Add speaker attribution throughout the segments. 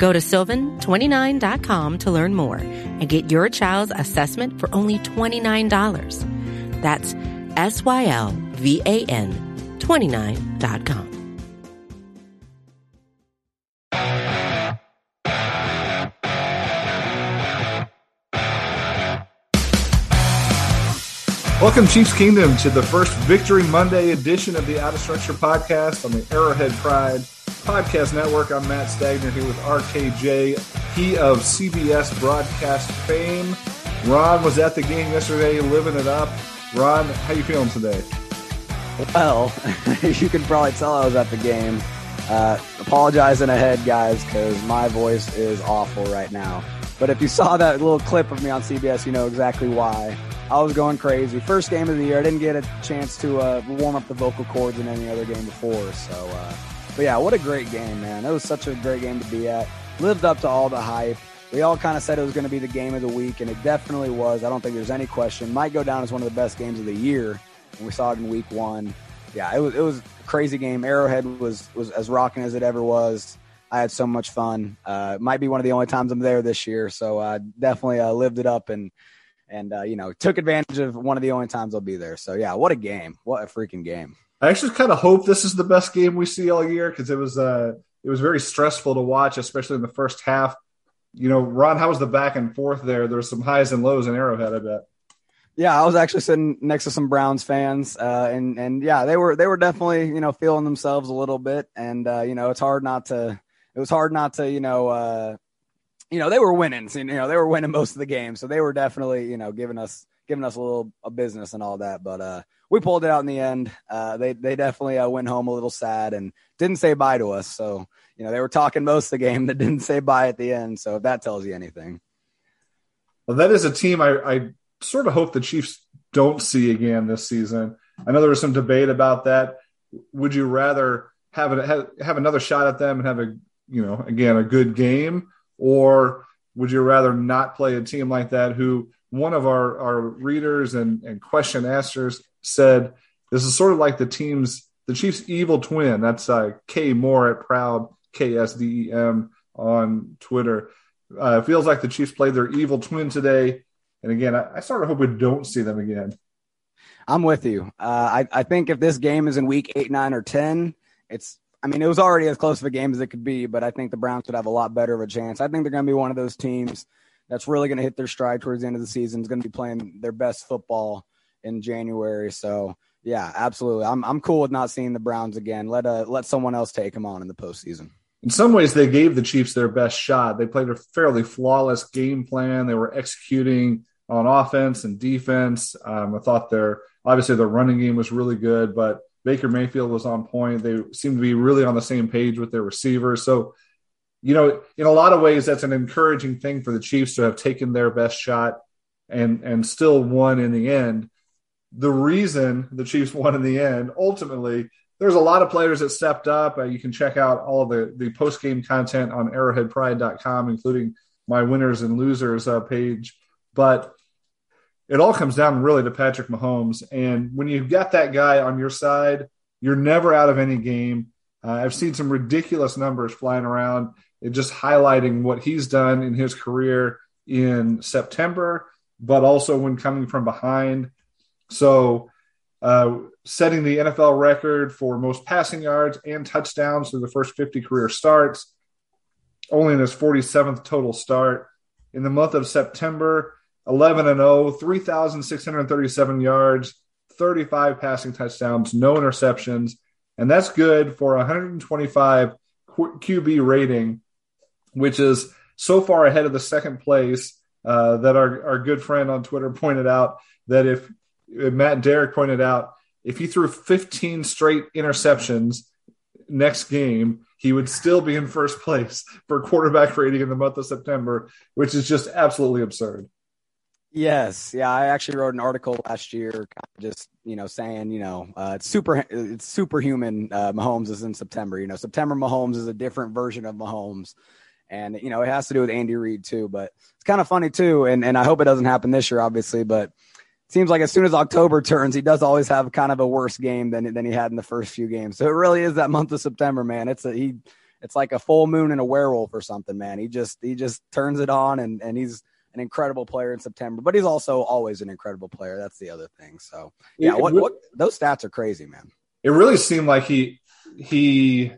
Speaker 1: Go to sylvan29.com to learn more and get your child's assessment for only $29. That's S Y L V A N 29.com.
Speaker 2: Welcome, Chiefs Kingdom, to the first Victory Monday edition of the Out of Structure podcast on the Arrowhead Pride Podcast Network. I'm Matt Stagner here with RKJ, he of CBS broadcast fame. Ron was at the game yesterday, living it up. Ron, how you feeling today?
Speaker 3: Well, you can probably tell I was at the game. Uh, apologizing ahead, guys, because my voice is awful right now. But if you saw that little clip of me on CBS, you know exactly why. I was going crazy. First game of the year. I didn't get a chance to uh, warm up the vocal cords in any other game before. So, uh, but yeah, what a great game, man. It was such a great game to be at. Lived up to all the hype. We all kind of said it was going to be the game of the week, and it definitely was. I don't think there's any question. Might go down as one of the best games of the year, and we saw it in week one. Yeah, it was it was a crazy game. Arrowhead was was as rocking as it ever was. I had so much fun. Uh, might be one of the only times I'm there this year, so uh, definitely uh, lived it up and and uh, you know took advantage of one of the only times I'll be there. So yeah, what a game! What a freaking game!
Speaker 2: I actually kind of hope this is the best game we see all year because it was uh it was very stressful to watch, especially in the first half. You know, Ron, how was the back and forth there? There was some highs and lows in Arrowhead, I bet.
Speaker 3: Yeah, I was actually sitting next to some Browns fans, uh, and and yeah, they were they were definitely you know feeling themselves a little bit, and uh, you know it's hard not to it was hard not to you know uh, you know, they were winning. So, you know, they were winning most of the game, so they were definitely, you know, giving us giving us a little a business and all that. But uh, we pulled it out in the end. Uh, they they definitely uh, went home a little sad and didn't say bye to us. So you know, they were talking most of the game that didn't say bye at the end. So if that tells you anything.
Speaker 2: Well, that is a team I, I sort of hope the Chiefs don't see again this season. I know there was some debate about that. Would you rather have it have, have another shot at them and have a you know again a good game? Or would you rather not play a team like that who one of our, our readers and, and question askers said this is sort of like the team's the Chiefs' evil twin. That's uh, K Moore at Proud KSDEM on Twitter. Uh, feels like the Chiefs played their evil twin today. And again, I, I sort of hope we don't see them again.
Speaker 3: I'm with you. Uh, I, I think if this game is in week eight, nine, or 10, it's I mean, it was already as close of a game as it could be, but I think the Browns would have a lot better of a chance. I think they're going to be one of those teams that's really going to hit their stride towards the end of the season. Is going to be playing their best football in January. So yeah, absolutely. I'm I'm cool with not seeing the Browns again. Let uh let someone else take them on in the postseason.
Speaker 2: In some ways, they gave the Chiefs their best shot. They played a fairly flawless game plan. They were executing on offense and defense. Um, I thought their obviously their running game was really good, but Baker Mayfield was on point. They seemed to be really on the same page with their receivers. So, you know, in a lot of ways, that's an encouraging thing for the Chiefs to have taken their best shot and and still won in the end. The reason the Chiefs won in the end, ultimately, there's a lot of players that stepped up. Uh, you can check out all the the post game content on arrowheadpride.com, including my winners and losers uh, page. But it all comes down really to Patrick Mahomes. And when you've got that guy on your side, you're never out of any game. Uh, I've seen some ridiculous numbers flying around, it just highlighting what he's done in his career in September, but also when coming from behind. So, uh, setting the NFL record for most passing yards and touchdowns through the first 50 career starts, only in his 47th total start. In the month of September, 11 and 0, 3,637 yards, 35 passing touchdowns, no interceptions. And that's good for 125 QB rating, which is so far ahead of the second place uh, that our, our good friend on Twitter pointed out that if Matt Derrick pointed out, if he threw 15 straight interceptions next game, he would still be in first place for quarterback rating in the month of September, which is just absolutely absurd.
Speaker 3: Yes, yeah, I actually wrote an article last year, just you know, saying you know, uh, it's super, it's superhuman. Uh, Mahomes is in September. You know, September Mahomes is a different version of Mahomes, and you know, it has to do with Andy Reid too. But it's kind of funny too, and and I hope it doesn't happen this year, obviously. But seems like as soon as October turns, he does always have kind of a worse game than than he had in the first few games. So it really is that month of September, man. It's a he, it's like a full moon and a werewolf or something, man. He just he just turns it on, and and he's an incredible player in September, but he's also always an incredible player. That's the other thing. So yeah, what, what those stats are crazy, man.
Speaker 2: It really seemed like he he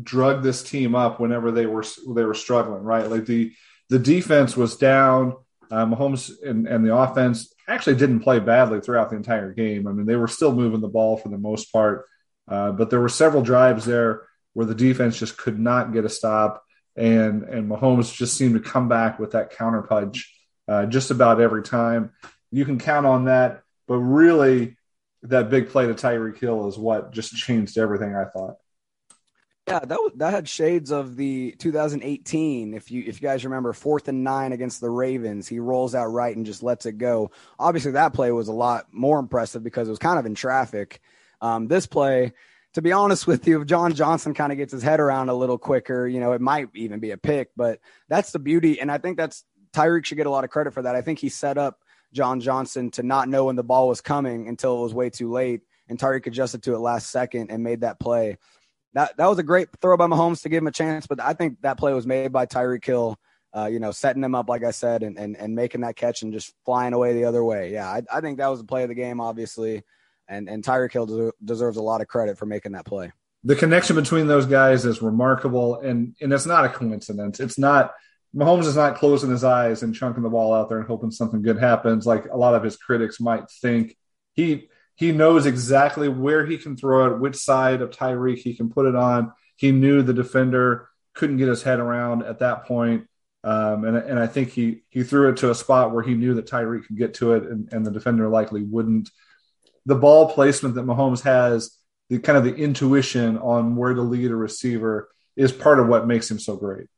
Speaker 2: drug this team up whenever they were they were struggling, right? Like the the defense was down. Um, Mahomes and, and the offense actually didn't play badly throughout the entire game. I mean, they were still moving the ball for the most part, uh, but there were several drives there where the defense just could not get a stop and and Mahomes just seemed to come back with that counter punch uh, just about every time. You can count on that, but really, that big play to Tyreek Hill is what just changed everything. I thought.
Speaker 3: Yeah, that that had shades of the 2018. If you if you guys remember, fourth and nine against the Ravens, he rolls out right and just lets it go. Obviously, that play was a lot more impressive because it was kind of in traffic. Um, this play, to be honest with you, if John Johnson kind of gets his head around a little quicker, you know, it might even be a pick. But that's the beauty, and I think that's Tyreek should get a lot of credit for that. I think he set up John Johnson to not know when the ball was coming until it was way too late, and Tyreek adjusted to it last second and made that play. That that was a great throw by Mahomes to give him a chance, but I think that play was made by Tyreek Hill. Uh, you know, setting him up like I said, and, and and making that catch and just flying away the other way. Yeah, I, I think that was the play of the game, obviously and and Tyreek Hill deserves a lot of credit for making that play.
Speaker 2: The connection between those guys is remarkable, and and it's not a coincidence. It's not Mahomes is not closing his eyes and chunking the ball out there and hoping something good happens, like a lot of his critics might think. He he knows exactly where he can throw it, which side of Tyreek he can put it on. He knew the defender couldn't get his head around at that point. Um, and, and I think he he threw it to a spot where he knew that Tyreek could get to it, and, and the defender likely wouldn't the ball placement that Mahomes has, the kind of the intuition on where to lead a receiver is part of what makes him so great.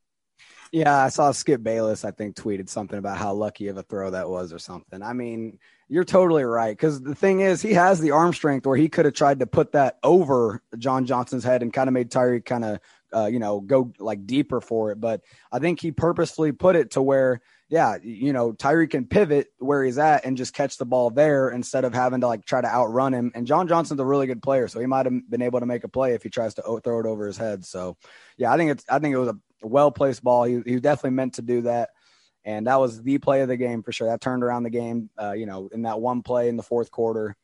Speaker 3: Yeah, I saw Skip Bayless, I think, tweeted something about how lucky of a throw that was or something. I mean, you're totally right. Because the thing is, he has the arm strength where he could have tried to put that over John Johnson's head and kind of made Tyreek kind of, uh, you know, go like deeper for it. But I think he purposefully put it to where yeah, you know, Tyreek can pivot where he's at and just catch the ball there instead of having to like try to outrun him. And John Johnson's a really good player, so he might have been able to make a play if he tries to throw it over his head. So, yeah, I think it's I think it was a well placed ball. He he definitely meant to do that, and that was the play of the game for sure. That turned around the game. Uh, you know, in that one play in the fourth quarter.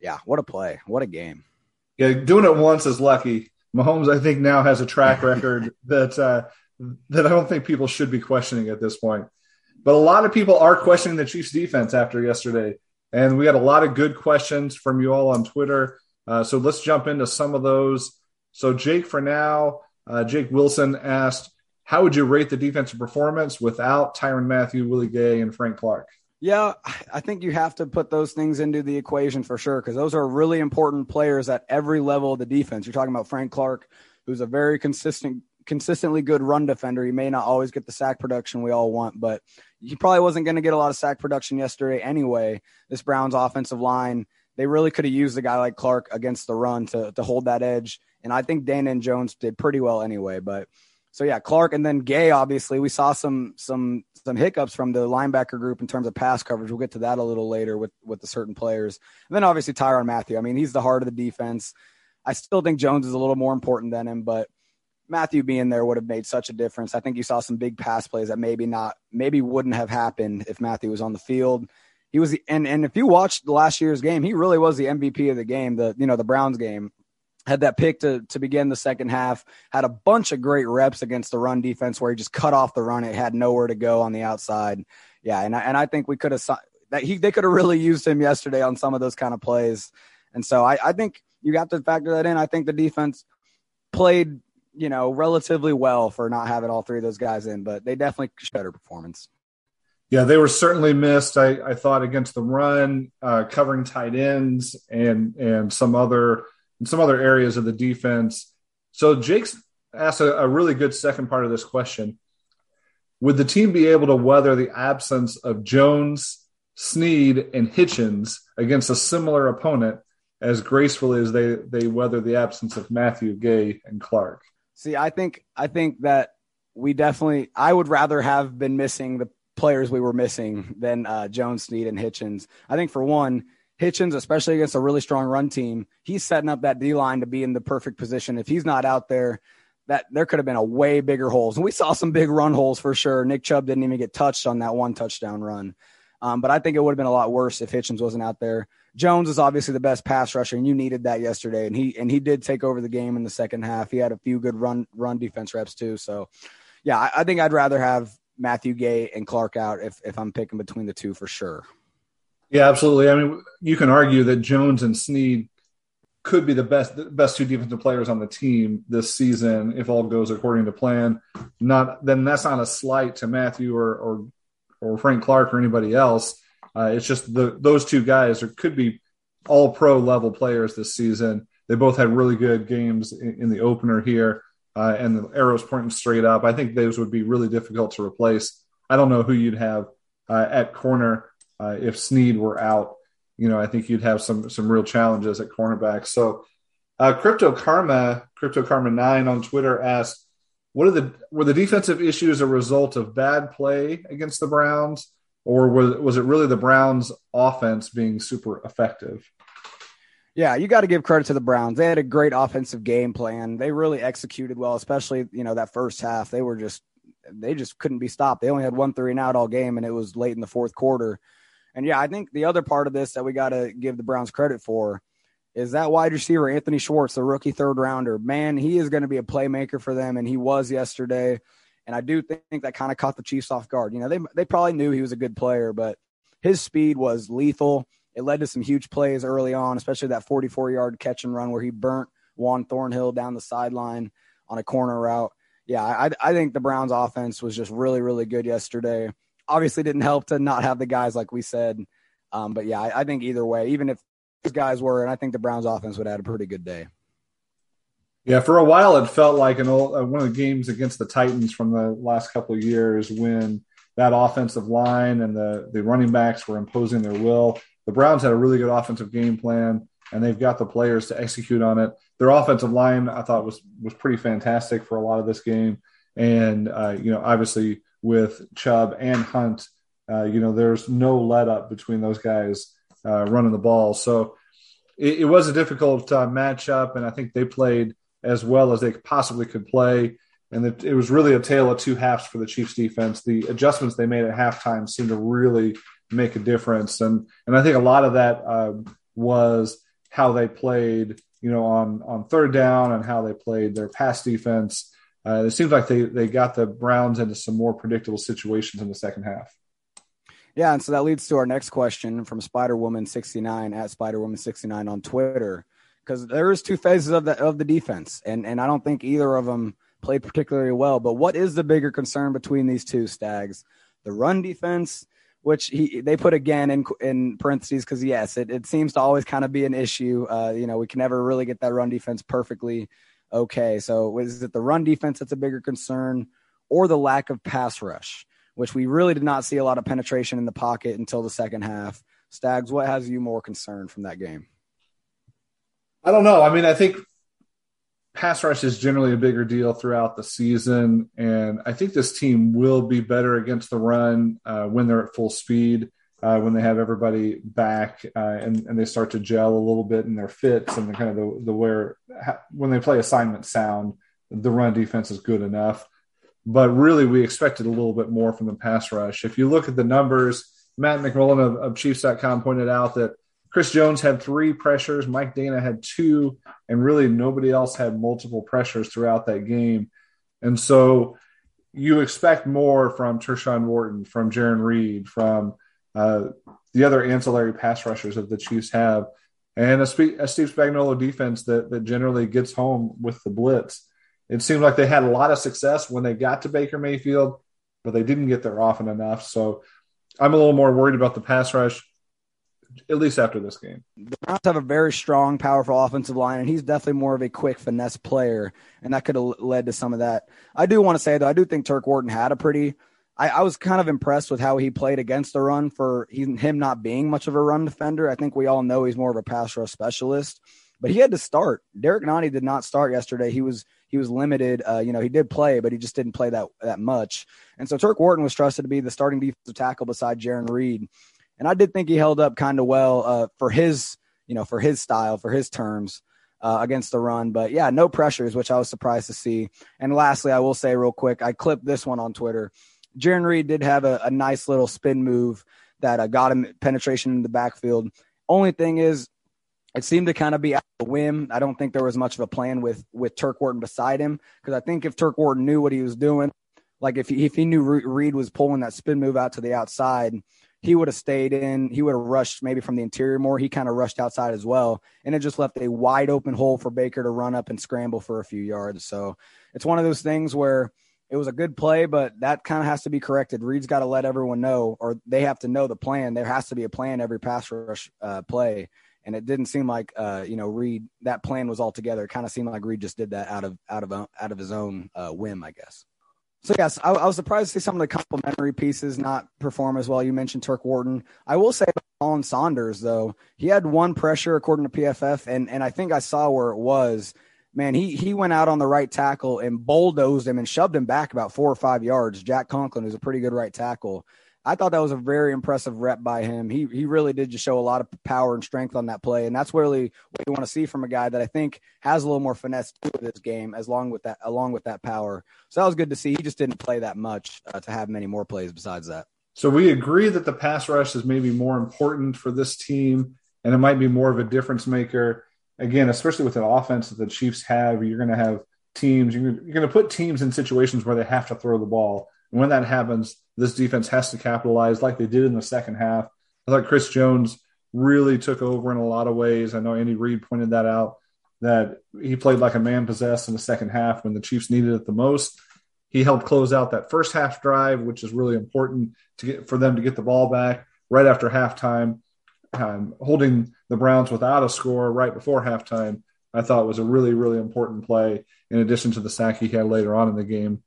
Speaker 3: Yeah, what a play! What a game!
Speaker 2: Yeah, doing it once is lucky. Mahomes, I think, now has a track record that uh, that I don't think people should be questioning at this point. But a lot of people are questioning the Chiefs defense after yesterday. And we got a lot of good questions from you all on Twitter. Uh, so let's jump into some of those. So, Jake, for now, uh, Jake Wilson asked, How would you rate the defensive performance without Tyrann Mathieu, Willie Gay, and Frank Clark?
Speaker 3: Yeah, I think you have to put those things into the equation for sure because those are really important players at every level of the defense. You're talking about Frank Clark, who's a very consistent consistently good run defender. He may not always get the sack production we all want, but he probably wasn't going to get a lot of sack production yesterday anyway. This Browns offensive line, they really could have used a guy like Clark against the run to to hold that edge. And I think Danna and Jones did pretty well anyway. But so yeah, Clark and then Gay. Obviously, we saw some some some hiccups from the linebacker group in terms of pass coverage. We'll get to that a little later with with the certain players. And then obviously Tyrann Mathieu. I mean, he's the heart of the defense. I still think Jones is a little more important than him, but Mathieu being there would have made such a difference. I think you saw some big pass plays that maybe not, maybe wouldn't have happened if Mathieu was on the field. He was, the, and and if you watched the last year's game, he really was the MVP of the game. The you know the Browns game had that pick to to begin the second half. Had a bunch of great reps against the run defense where he just cut off the run. It had nowhere to go on the outside. Yeah, and I, and I think we could have that he they could have really used him yesterday on some of those kind of plays. And so I, I think you got to factor that in. I think the defense played you know, relatively well for not having all three of those guys in, but they definitely better performance.
Speaker 2: Yeah, they were certainly missed. I, I thought against the run, uh, covering tight ends and and some other some other areas of the defense. So Jake's asked a, a really good second part of this question. would the team be able to weather the absence of Jones, Sneed, and Hitchens against a similar opponent as gracefully as they they weather the absence of Mathieu Gay and Clark?
Speaker 3: See, I think I think that we definitely I would rather have been missing the players we were missing than uh, Jones, Sneed, and Hitchens. I think for one, Hitchens, especially against a really strong run team, he's setting up that D line to be in the perfect position. If he's not out there, that there could have been a way bigger holes. And we saw some big run holes for sure. Nick Chubb didn't even get touched on that one touchdown run. Um, but I think it would have been a lot worse if Hitchens wasn't out there. Jones is obviously the best pass rusher, and you needed that yesterday. And he and he did take over the game in the second half. He had a few good run run defense reps too. So, yeah, I, I think I'd rather have Mathieu Gay and Clark out if if I'm picking between the two for sure.
Speaker 2: Yeah, absolutely. I mean, you can argue that Jones and Sneed could be the best the best two defensive players on the team this season if all goes according to plan. Not then that's not a slight to Mathieu or or, or Frank Clark or anybody else. Uh, it's just the those two guys are, could be all pro level players this season. They both had really good games in, in the opener here, uh, and the arrows pointing straight up. I think those would be really difficult to replace. I don't know who you'd have uh, at corner uh, if Sneed were out you know, I think you'd have some some real challenges at cornerback. So, uh, Crypto Karma, Crypto Karma Nine on Twitter asked, "What are the were the defensive issues a result of bad play against the Browns, or was was it really the Browns' offense being super effective?"
Speaker 3: Yeah, you got to give credit to the Browns. They had a great offensive game plan. They really executed well, especially you know that first half. They were just they just couldn't be stopped. They only had one three and out all game, and it was late in the fourth quarter. And yeah, I think the other part of this that we got to give the Browns credit for is that wide receiver, Anthony Schwartz, the rookie third rounder. Man, he is going to be a playmaker for them, and he was yesterday. And I do think that kind of caught the Chiefs off guard. You know, they, they probably knew he was a good player, but his speed was lethal. It led to some huge plays early on, especially that 44 yard catch and run where he burnt Juan Thornhill down the sideline on a corner route. Yeah, I, I think the Browns offense was just really, really good yesterday obviously didn't help to not have the guys like we said. Um, but yeah, I, I, think either way, even if these guys were, and I think the Browns offense would have had a pretty good day.
Speaker 2: Yeah, for a while it felt like an old, uh, one of the games against the Titans from the last couple of years when that offensive line and the the running backs were imposing their will. The Browns had a really good offensive game plan, and they've got the players to execute on it. Their offensive line, I thought, was was pretty fantastic for a lot of this game, and uh, you know, obviously with Chubb and Hunt. Uh, you know, there's no let up between those guys uh, running the ball. So it, it was a difficult uh, matchup, and I think they played as well as they possibly could play. And it, it was really a tale of two halves for the Chiefs defense. The adjustments they made at halftime seemed to really make a difference, and and I think a lot of that uh, was how they played, you know, on on third down and how they played their pass defense uh, it seems like they they got the Browns into some more predictable situations in the second half.
Speaker 3: Yeah, and so that leads to our next question from Spider Woman sixty nine at Spider Woman sixty nine on Twitter, because there is two phases of the of the defense, and and I don't think either of them played particularly well. But what is the bigger concern between these two stags? The run defense, which he they put again in in parentheses because yes, it, it seems to always kind of be an issue. Uh, you know, we can never really get that run defense perfectly okay. So is it the run defense that's a bigger concern or the lack of pass rush, which we really did not see a lot of penetration in the pocket until the second half? Stags, what has you more concerned from that game?
Speaker 2: I don't know. I mean, I think pass rush is generally a bigger deal throughout the season, and I think this team will be better against the run uh, when they're at full speed uh, when they have everybody back uh, and, and they start to gel a little bit in their fits and the kind of the, the where when they play assignment sound, the run defense is good enough. But really, we expected a little bit more from the pass rush. If you look at the numbers, Matt McMullen of, of Chiefs.com pointed out that Chris Jones had three pressures, Mike Danna had two, and really nobody else had multiple pressures throughout that game. And so you expect more from Tershawn Wharton, from Jarran Reed, from uh, the other ancillary pass rushers that the Chiefs have, and a, a Steve Spagnuolo defense that that generally gets home with the blitz. It seemed like they had a lot of success when they got to Baker Mayfield, but they didn't get there often enough. So I'm a little more worried about the pass rush, at least after this game.
Speaker 3: The Browns have a very strong, powerful offensive line, and he's definitely more of a quick finesse player, and that could have led to some of that. I do want to say though, I do think Turk Wharton had a pretty I, I, was kind of impressed with how he played against the run for he, him not being much of a run defender. I think we all know he's more of a pass rush specialist, but he had to start. Derrick Nnadi did not start yesterday. He was he was limited. Uh, you know, he did play, but he just didn't play that that much. And so Turk Wharton was trusted to be the starting defensive tackle beside Jarran Reed. And I did think he held up kind of well uh, for his, you know, for his style, for his terms uh, against the run. But yeah, no pressures, which I was surprised to see. And lastly, I will say real quick, I clipped this one on Twitter. Jarran Reed did have a, a nice little spin move that uh, got him penetration in the backfield. Only thing is, it seemed to kind of be out of the whim. I don't think there was much of a plan with with Turk Wharton beside him because I think if Turk Wharton knew what he was doing, like if he, if he knew Reed was pulling that spin move out to the outside, he would have stayed in. He would have rushed maybe from the interior more. He kind of rushed outside as well, and it just left a wide open hole for Baker to run up and scramble for a few yards. So it's one of those things where it was a good play, but that kind of has to be corrected. Reed's got to let everyone know, or they have to know the plan. There has to be a plan every pass rush uh, play and it didn't seem like uh, you know Reed that plan was all together. It kind of seemed like Reed just did that out of out of out of his own uh, whim, I guess. So yes, I, I, was surprised to see some of the complimentary pieces not perform as well. You mentioned Turk Wharton. I will say Khalen Saunders though he had one pressure according to PFF, and and I think I saw where it was. Man, he he went out on the right tackle and bulldozed him and shoved him back about four or five yards. Jack Conklin, is a pretty good right tackle, I thought that was a very impressive rep by him. He he really did just show a lot of power and strength on that play, and that's really what you want to see from a guy that I think has a little more finesse to this game, as long with that along with that power. So that was good to see. He just didn't play that much uh, to have many more plays besides that.
Speaker 2: So we agree that the pass rush is maybe more important for this team, and it might be more of a difference maker. Again, especially with the offense that the Chiefs have, you're going to have teams. You're, you're going to put teams in situations where they have to throw the ball and when that happens, this defense has to capitalize like they did in the second half. I thought Chris Jones really took over in a lot of ways. I know Andy Reid pointed that out that he played like a man possessed in the second half when the Chiefs needed it the most. He helped close out that first half drive, which is really important to get for them to get the ball back right after halftime. Um, holding the Browns without a score right before halftime, I thought was a really, really important play. In addition to the sack he had later on in the game,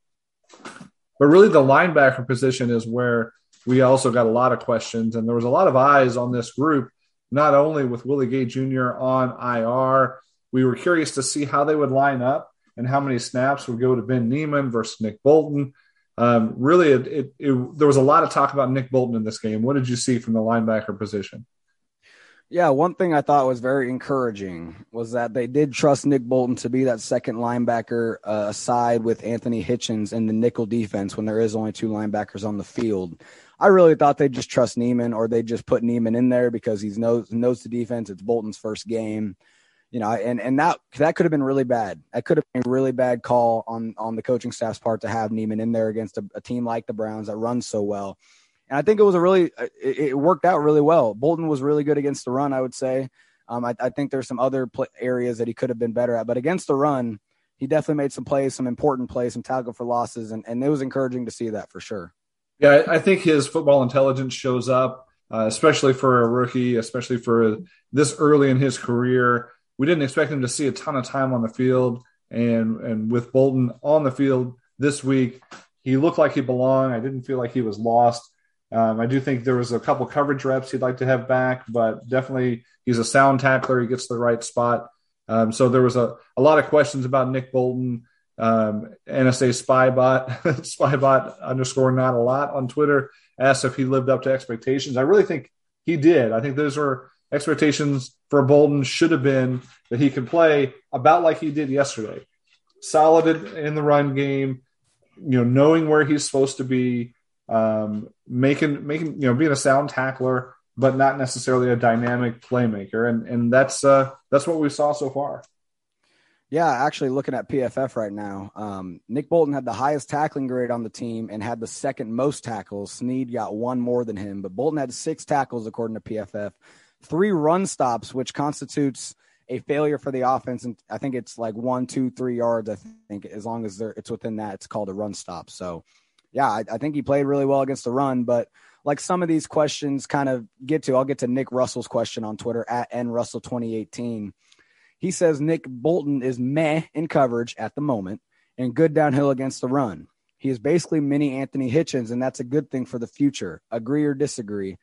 Speaker 2: but really, the linebacker position is where we also got a lot of questions, and there was a lot of eyes on this group, not only with Willie Gay Jr. on IR. We were curious to see how they would line up and how many snaps would go to Ben Niemann versus Nick Bolton. Um, really, it, it, it, there was a lot of talk about Nick Bolton in this game. What did you see from the linebacker position?
Speaker 3: Yeah, one thing I thought was very encouraging was that they did trust Nick Bolton to be that second linebacker uh, aside with Anthony Hitchens in the nickel defense when there is only two linebackers on the field. I really thought they'd just trust Niemann or they just put Niemann in there because he knows knows the defense. It's Bolton's first game, you know, and and that that could have been really bad. That could have been a really bad call on on the coaching staff's part to have Niemann in there against a, a team like the Browns that runs so well. And I think it was a really, uh, it, it worked out really well. Bolton was really good against the run, I would say. Um, I, I, think there's some other areas that he could have been better at, but against the run, he definitely made some plays, some important plays, some tackle for losses, and, and it was encouraging to see that for sure.
Speaker 2: Yeah, I think his football intelligence shows up, uh, especially for a rookie, especially for this early in his career. We didn't expect him to see a ton of time on the field, and and with Bolton on the field this week, he looked like he belonged. I didn't feel like he was lost. Um, I do think there was a couple coverage reps he'd like to have back, but definitely he's a sound tackler. He gets the right spot. Um, so there was a, a lot of questions about Nick Bolton. Um, NSA Spybot, Spybot underscore not a lot on Twitter asked if he lived up to expectations. I really think he did. I think those were expectations for Bolton should have been that he could play about like he did yesterday. Solid in the run game, you know, knowing where he's supposed to be, um, making making you know being a sound tackler, but not necessarily a dynamic playmaker, and and that's uh, that's what we saw so far.
Speaker 3: Yeah, actually, looking at PFF right now, um, Nick Bolton had the highest tackling grade on the team and had the second most tackles. Sneed got one more than him, but Bolton had six tackles according to PFF, three run stops, which constitutes a failure for the offense. And I think it's like one, two, three yards. I think as long as it's within that, it's called a run stop. So yeah, I, I think he played really well against the run, but like some of these questions kind of get to, I'll get to Nick Russell's question on Twitter at nrussell2018. He says Nick Bolton is meh in coverage at the moment and good downhill against the run. He is basically mini Anthony Hitchens, and that's a good thing for the future. Agree or disagree?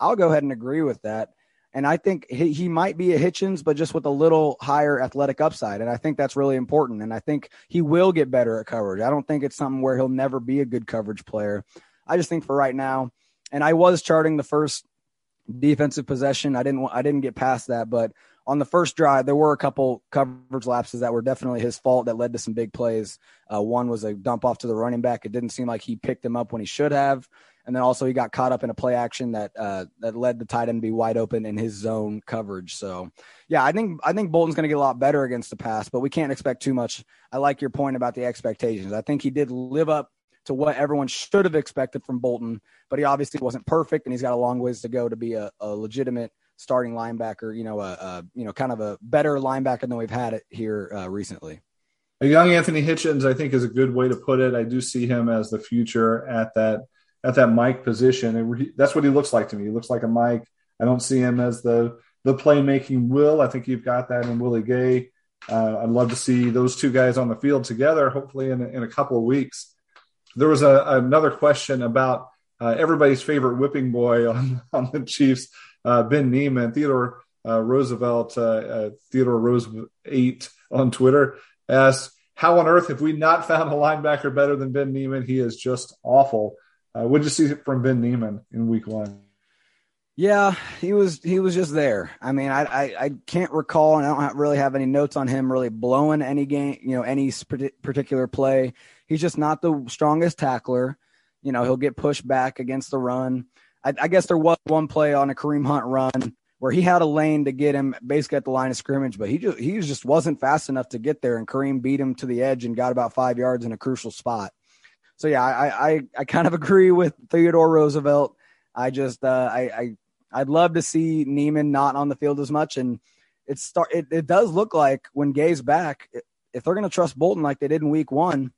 Speaker 3: I'll go ahead and agree with that. And I think he, he might be a Hitchens, but just with a little higher athletic upside. And I think that's really important. And I think he will get better at coverage. I don't think it's something where he'll never be a good coverage player. I just think for right now, and I was charting the first defensive possession. I didn't I didn't get past that, but on the first drive, there were a couple coverage lapses that were definitely his fault that led to some big plays. Uh, one was a dump off to the running back. It didn't seem like he picked him up when he should have. And then also he got caught up in a play action that uh, that led the tight end to be wide open in his zone coverage. So, yeah, I think I think Bolton's going to get a lot better against the pass, but we can't expect too much. I like your point about the expectations. I think he did live up to what everyone should have expected from Bolton, but he obviously wasn't perfect, and he's got a long ways to go to be a, a legitimate starting linebacker. You know, a, a, you know kind of a better linebacker than we've had it here uh, recently.
Speaker 2: A young Anthony Hitchens, I think, is a good way to put it. I do see him as the future at that at that Mike position. And that's what he looks like to me. He looks like a Mike. I don't see him as the the playmaking Will. I think you've got that in Willie Gay. Uh, I'd love to see those two guys on the field together. Hopefully, in a, in a couple of weeks. There was a, another question about uh, everybody's favorite whipping boy on on the Chiefs, uh, Ben Niemann, Theodore uh, Roosevelt, uh, uh, Theodore Rose eight on Twitter asked, "How on earth have we not found a linebacker better than Ben Niemann? He is just awful." Uh, what did you see from Ben Niemann in Week One?
Speaker 3: Yeah, he was he was just there. I mean, I I, I can't recall, and I don't really have any notes on him really blowing any game, you know, any particular play. He's just not the strongest tackler. You know, he'll get pushed back against the run. I, I guess there was one play on a Kareem Hunt run where he had a lane to get him basically at the line of scrimmage, but he just he just wasn't fast enough to get there, and Kareem beat him to the edge and got about five yards in a crucial spot so yeah, I, I, I kind of agree with Theodore Roosevelt. I just uh, I, I I'd love to see Niemann not on the field as much, and it start it, it does look like when Gay's back, if they're going to trust Bolton like they did in Week One,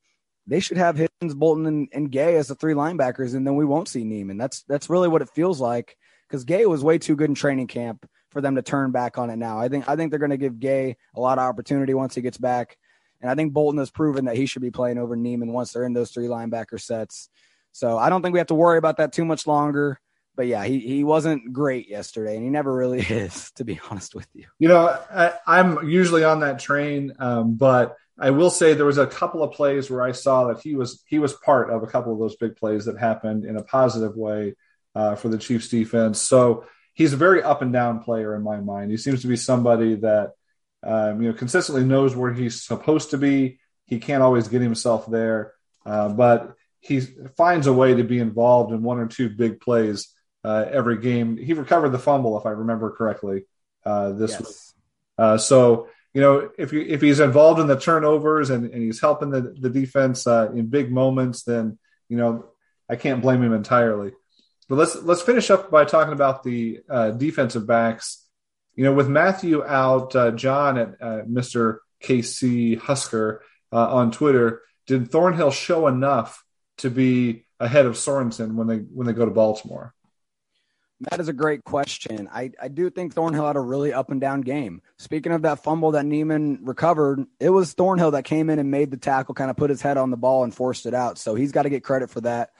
Speaker 3: they should have Hitchens, Bolton, and, and Gay as the three linebackers, and then we won't see Niemann. That's that's really what it feels like because Gay was way too good in training camp for them to turn back on it now. I think I think they're going to give Gay a lot of opportunity once he gets back. And I think Bolton has proven that he should be playing over Niemann once they're in those three linebacker sets. So I don't think we have to worry about that too much longer. But yeah, he, he wasn't great yesterday, and he never really is, to be honest with you.
Speaker 2: You know, I, am usually on that train, um, but I will say there was a couple of plays where I saw that he was he was part of a couple of those big plays that happened in a positive way uh, for the Chiefs defense. So he's a very up and down player in my mind. He seems to be somebody that um, you know, consistently knows where he's supposed to be. He can't always get himself there, uh, but he finds a way to be involved in one or two big plays uh, every game. He recovered the fumble, if I remember correctly, uh, this yes. week. Uh, so, you know, if he, if he's involved in the turnovers and, and he's helping the, the defense uh, in big moments, then you know I can't blame him entirely. But let's let's finish up by talking about the uh, defensive backs you know, with Mathieu out, uh, John at uh, Mr. KC Husker uh, on Twitter, did Thornhill show enough to be ahead of Sorensen when they when they go to Baltimore?
Speaker 3: That is a great question. I, I do think Thornhill had a really up and down game. Speaking of that fumble that Niemann recovered, it was Thornhill that came in and made the tackle, kind of put his head on the ball and forced it out. So he's got to get credit for that.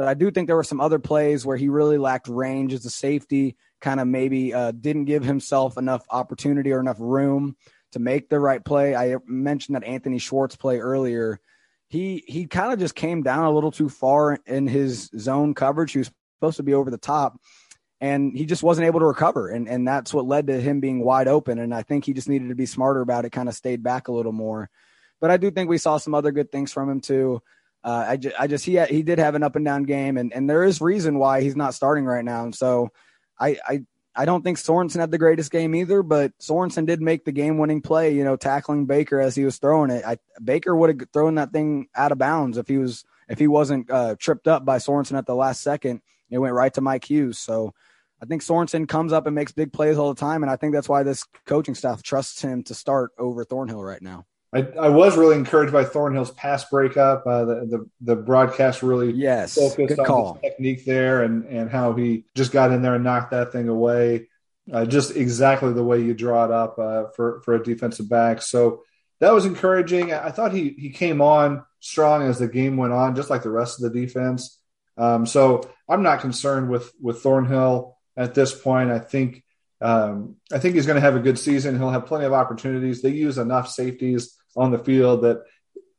Speaker 3: But I do think there were some other plays where he really lacked range as a safety kind of maybe uh, didn't give himself enough opportunity or enough room to make the right play. I mentioned that Anthony Schwartz play earlier. He he kind of just came down a little too far in his zone coverage. He was supposed to be over the top, and he just wasn't able to recover. And and that's what led to him being wide open. And I think he just needed to be smarter about it. Kind of stayed back a little more. But I do think we saw some other good things from him too. Uh, I, just, I just he he did have an up and down game, and and there is reason why he's not starting right now. And so I, I I don't think Sorensen had the greatest game either, but Sorensen did make the game winning play, you know, tackling Baker as he was throwing it. I, Baker would have thrown that thing out of bounds if he was if he wasn't uh, tripped up by Sorensen at the last second. It went right to Mike Hughes. So I think Sorensen comes up and makes big plays all the time, and I think that's why this coaching staff trusts him to start over Thornhill right now.
Speaker 2: I, I was really encouraged by Thornhill's pass breakup. Uh, the, the, the broadcast really
Speaker 3: yes,
Speaker 2: focused on call. his technique there and and how he just got in there and knocked that thing away, uh, just exactly the way you draw it up uh, for for a defensive back. So that was encouraging. I thought he he came on strong as the game went on, just like the rest of the defense. Um, so I'm not concerned with with Thornhill at this point. I think um, I think he's going to have a good season. He'll have plenty of opportunities. They use enough safeties on the field that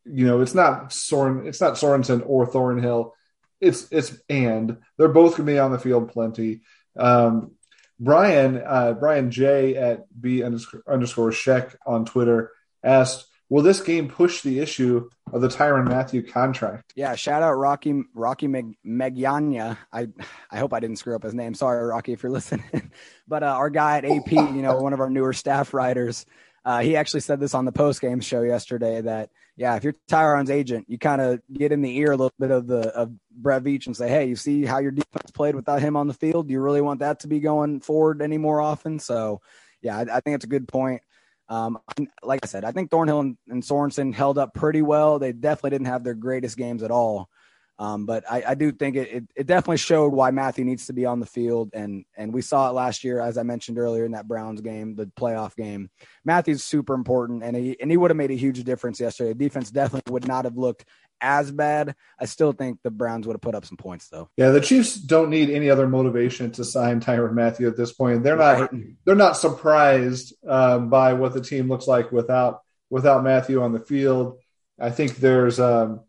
Speaker 2: you know it's not Soren, it's not Sorensen or Thornhill. It's it's and they're both to be on the field plenty. Um, Brian uh, Brian J at b underscore, underscore Sheck on Twitter asked, "Will this game push the issue of the Tyrann Mathieu contract?"
Speaker 3: Yeah, shout out Rocky Rocky Meg, Megiana. I I hope I didn't screw up his name. Sorry, Rocky, if you're listening. but uh, our guy at AP, you know, one of our newer staff writers, uh, he actually said this on the post game show yesterday that yeah, if you're Tyrann's agent, you kind of get in the ear a little bit of the of Brett Veach and say, hey, you see how your defense played without him on the field? Do you really want that to be going forward any more often? So yeah, I, I think it's a good point. Um, like I said, I think Thornhill and, and Sorensen held up pretty well. They definitely didn't have their greatest games at all. Um, but I, I, do think it, it, it, definitely showed why Mathieu needs to be on the field. And, and we saw it last year, as I mentioned earlier in that Browns game, the playoff game. Mathieu's super important, and he, and he would have made a huge difference yesterday. The defense definitely would not have looked as bad. I still think the Browns would have put up some points, though.
Speaker 2: Yeah, the Chiefs don't need any other motivation to sign Tyrann Mathieu at this point. They're not right. they're not surprised um, by what the team looks like without without Mathieu on the field. I think there's um,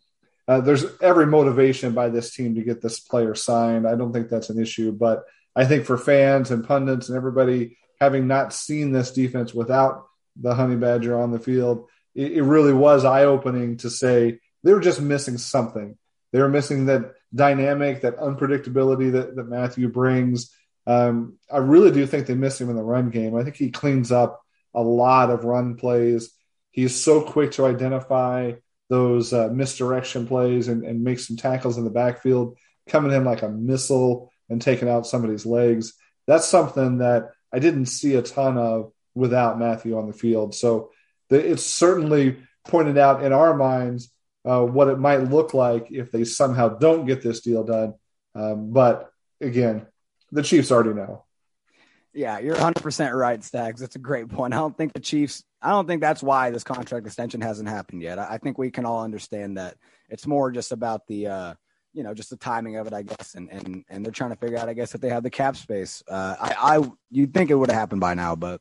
Speaker 2: uh, there's every motivation by this team to get this player signed. I don't think that's an issue, but I think for fans and pundits and everybody having not seen this defense without the Honey Badger on the field, it, it really was eye opening to say they were just missing something. They were missing that dynamic, that unpredictability that, that Mathieu brings. Um, I really do think they miss him in the run game. I think he cleans up a lot of run plays. He's so quick to identify those uh, misdirection plays and, and make some tackles in the backfield, coming in like a missile and taking out somebody's legs. That's something that I didn't see a ton of without Mathieu on the field. So the, it's certainly pointed out in our minds uh, what it might look like if they somehow don't get this deal done. Um, but again, the Chiefs already know.
Speaker 3: Yeah, you're 100% right, Stags. That's a great point. I don't think the Chiefs, I don't think that's why this contract extension hasn't happened yet. I think we can all understand that it's more just about the, uh, you know, just the timing of it, I guess. And, and, and they're trying to figure out, I guess, if they have the cap space. Uh, I, I, you'd think it would have happened by now, but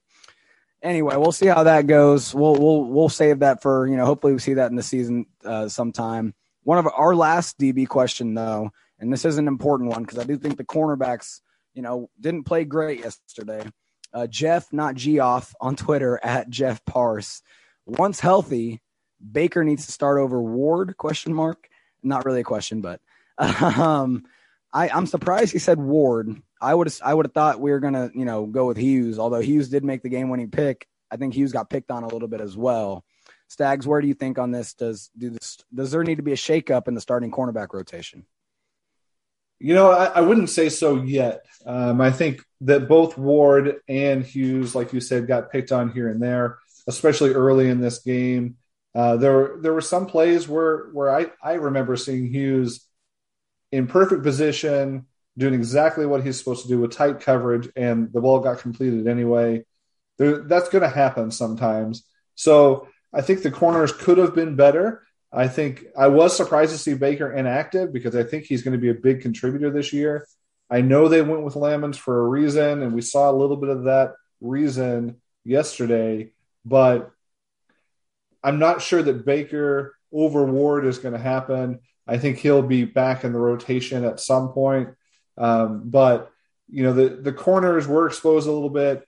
Speaker 3: anyway, we'll see how that goes. We'll, we'll, we'll save that for, you know, hopefully we see that in the season uh, sometime. One of our last DB question, though, and this is an important one because I do think the cornerbacks – you know, didn't play great yesterday. Uh, Jeff, not Geoff, on Twitter at Jeff Parse. Once healthy, Baker needs to start over Ward? Question mark. Not really a question, but um, I, I'm surprised he said Ward. I would I would have thought we were gonna you know go with Hughes. Although Hughes did make the game winning pick, I think Hughes got picked on a little bit as well. Stags, where do you think on this? Does do this, does there need to be a shakeup in the starting cornerback rotation?
Speaker 2: You know, I, I wouldn't say so yet. Um, I think that both Ward and Hughes, like you said, got picked on here and there, especially early in this game. Uh, there, there were some plays where where I, I remember seeing Hughes in perfect position, doing exactly what he's supposed to do with tight coverage, and the ball got completed anyway. There, that's going to happen sometimes. So I think the corners could have been better. I think I was surprised to see Baker inactive because I think he's going to be a big contributor this year. I know they went with Lammons for a reason, and we saw a little bit of that reason yesterday, but I'm not sure that Baker over Ward is going to happen. I think he'll be back in the rotation at some point. Um, but you know, the the corners were exposed a little bit,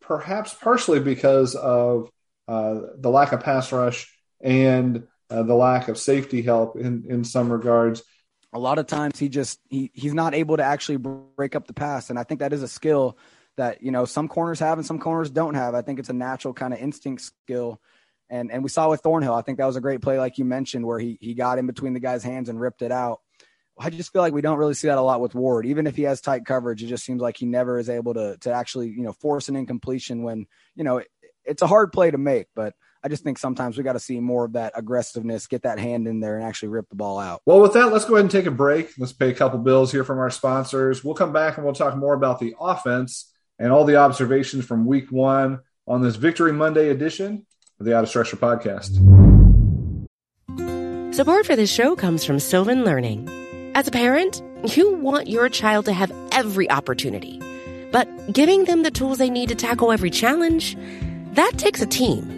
Speaker 2: perhaps partially because of uh, the lack of pass rush and uh, the lack of safety help in in some regards.
Speaker 3: A lot of times he just he he's not able to actually break up the pass, and I think that is a skill that you know some corners have and some corners don't have. I think it's a natural kind of instinct skill. And and we saw with Thornhill, I think that was a great play, like you mentioned, where he he got in between the guy's hands and ripped it out. I just feel like we don't really see that a lot with Ward. Even if he has tight coverage, it just seems like he never is able to to actually you know force an incompletion when you know it, it's a hard play to make, but I just think sometimes we got to see more of that aggressiveness, get that hand in there and actually rip the ball out.
Speaker 2: Well, with that, let's go ahead and take a break. Let's pay a couple bills here from our sponsors. We'll come back and we'll talk more about the offense and all the observations from week one on this Victory Monday edition of the Out of Structure podcast.
Speaker 1: Support for this show comes from Sylvan Learning. As a parent, you want your child to have every opportunity, but giving them the tools they need to tackle every challenge, that takes a team.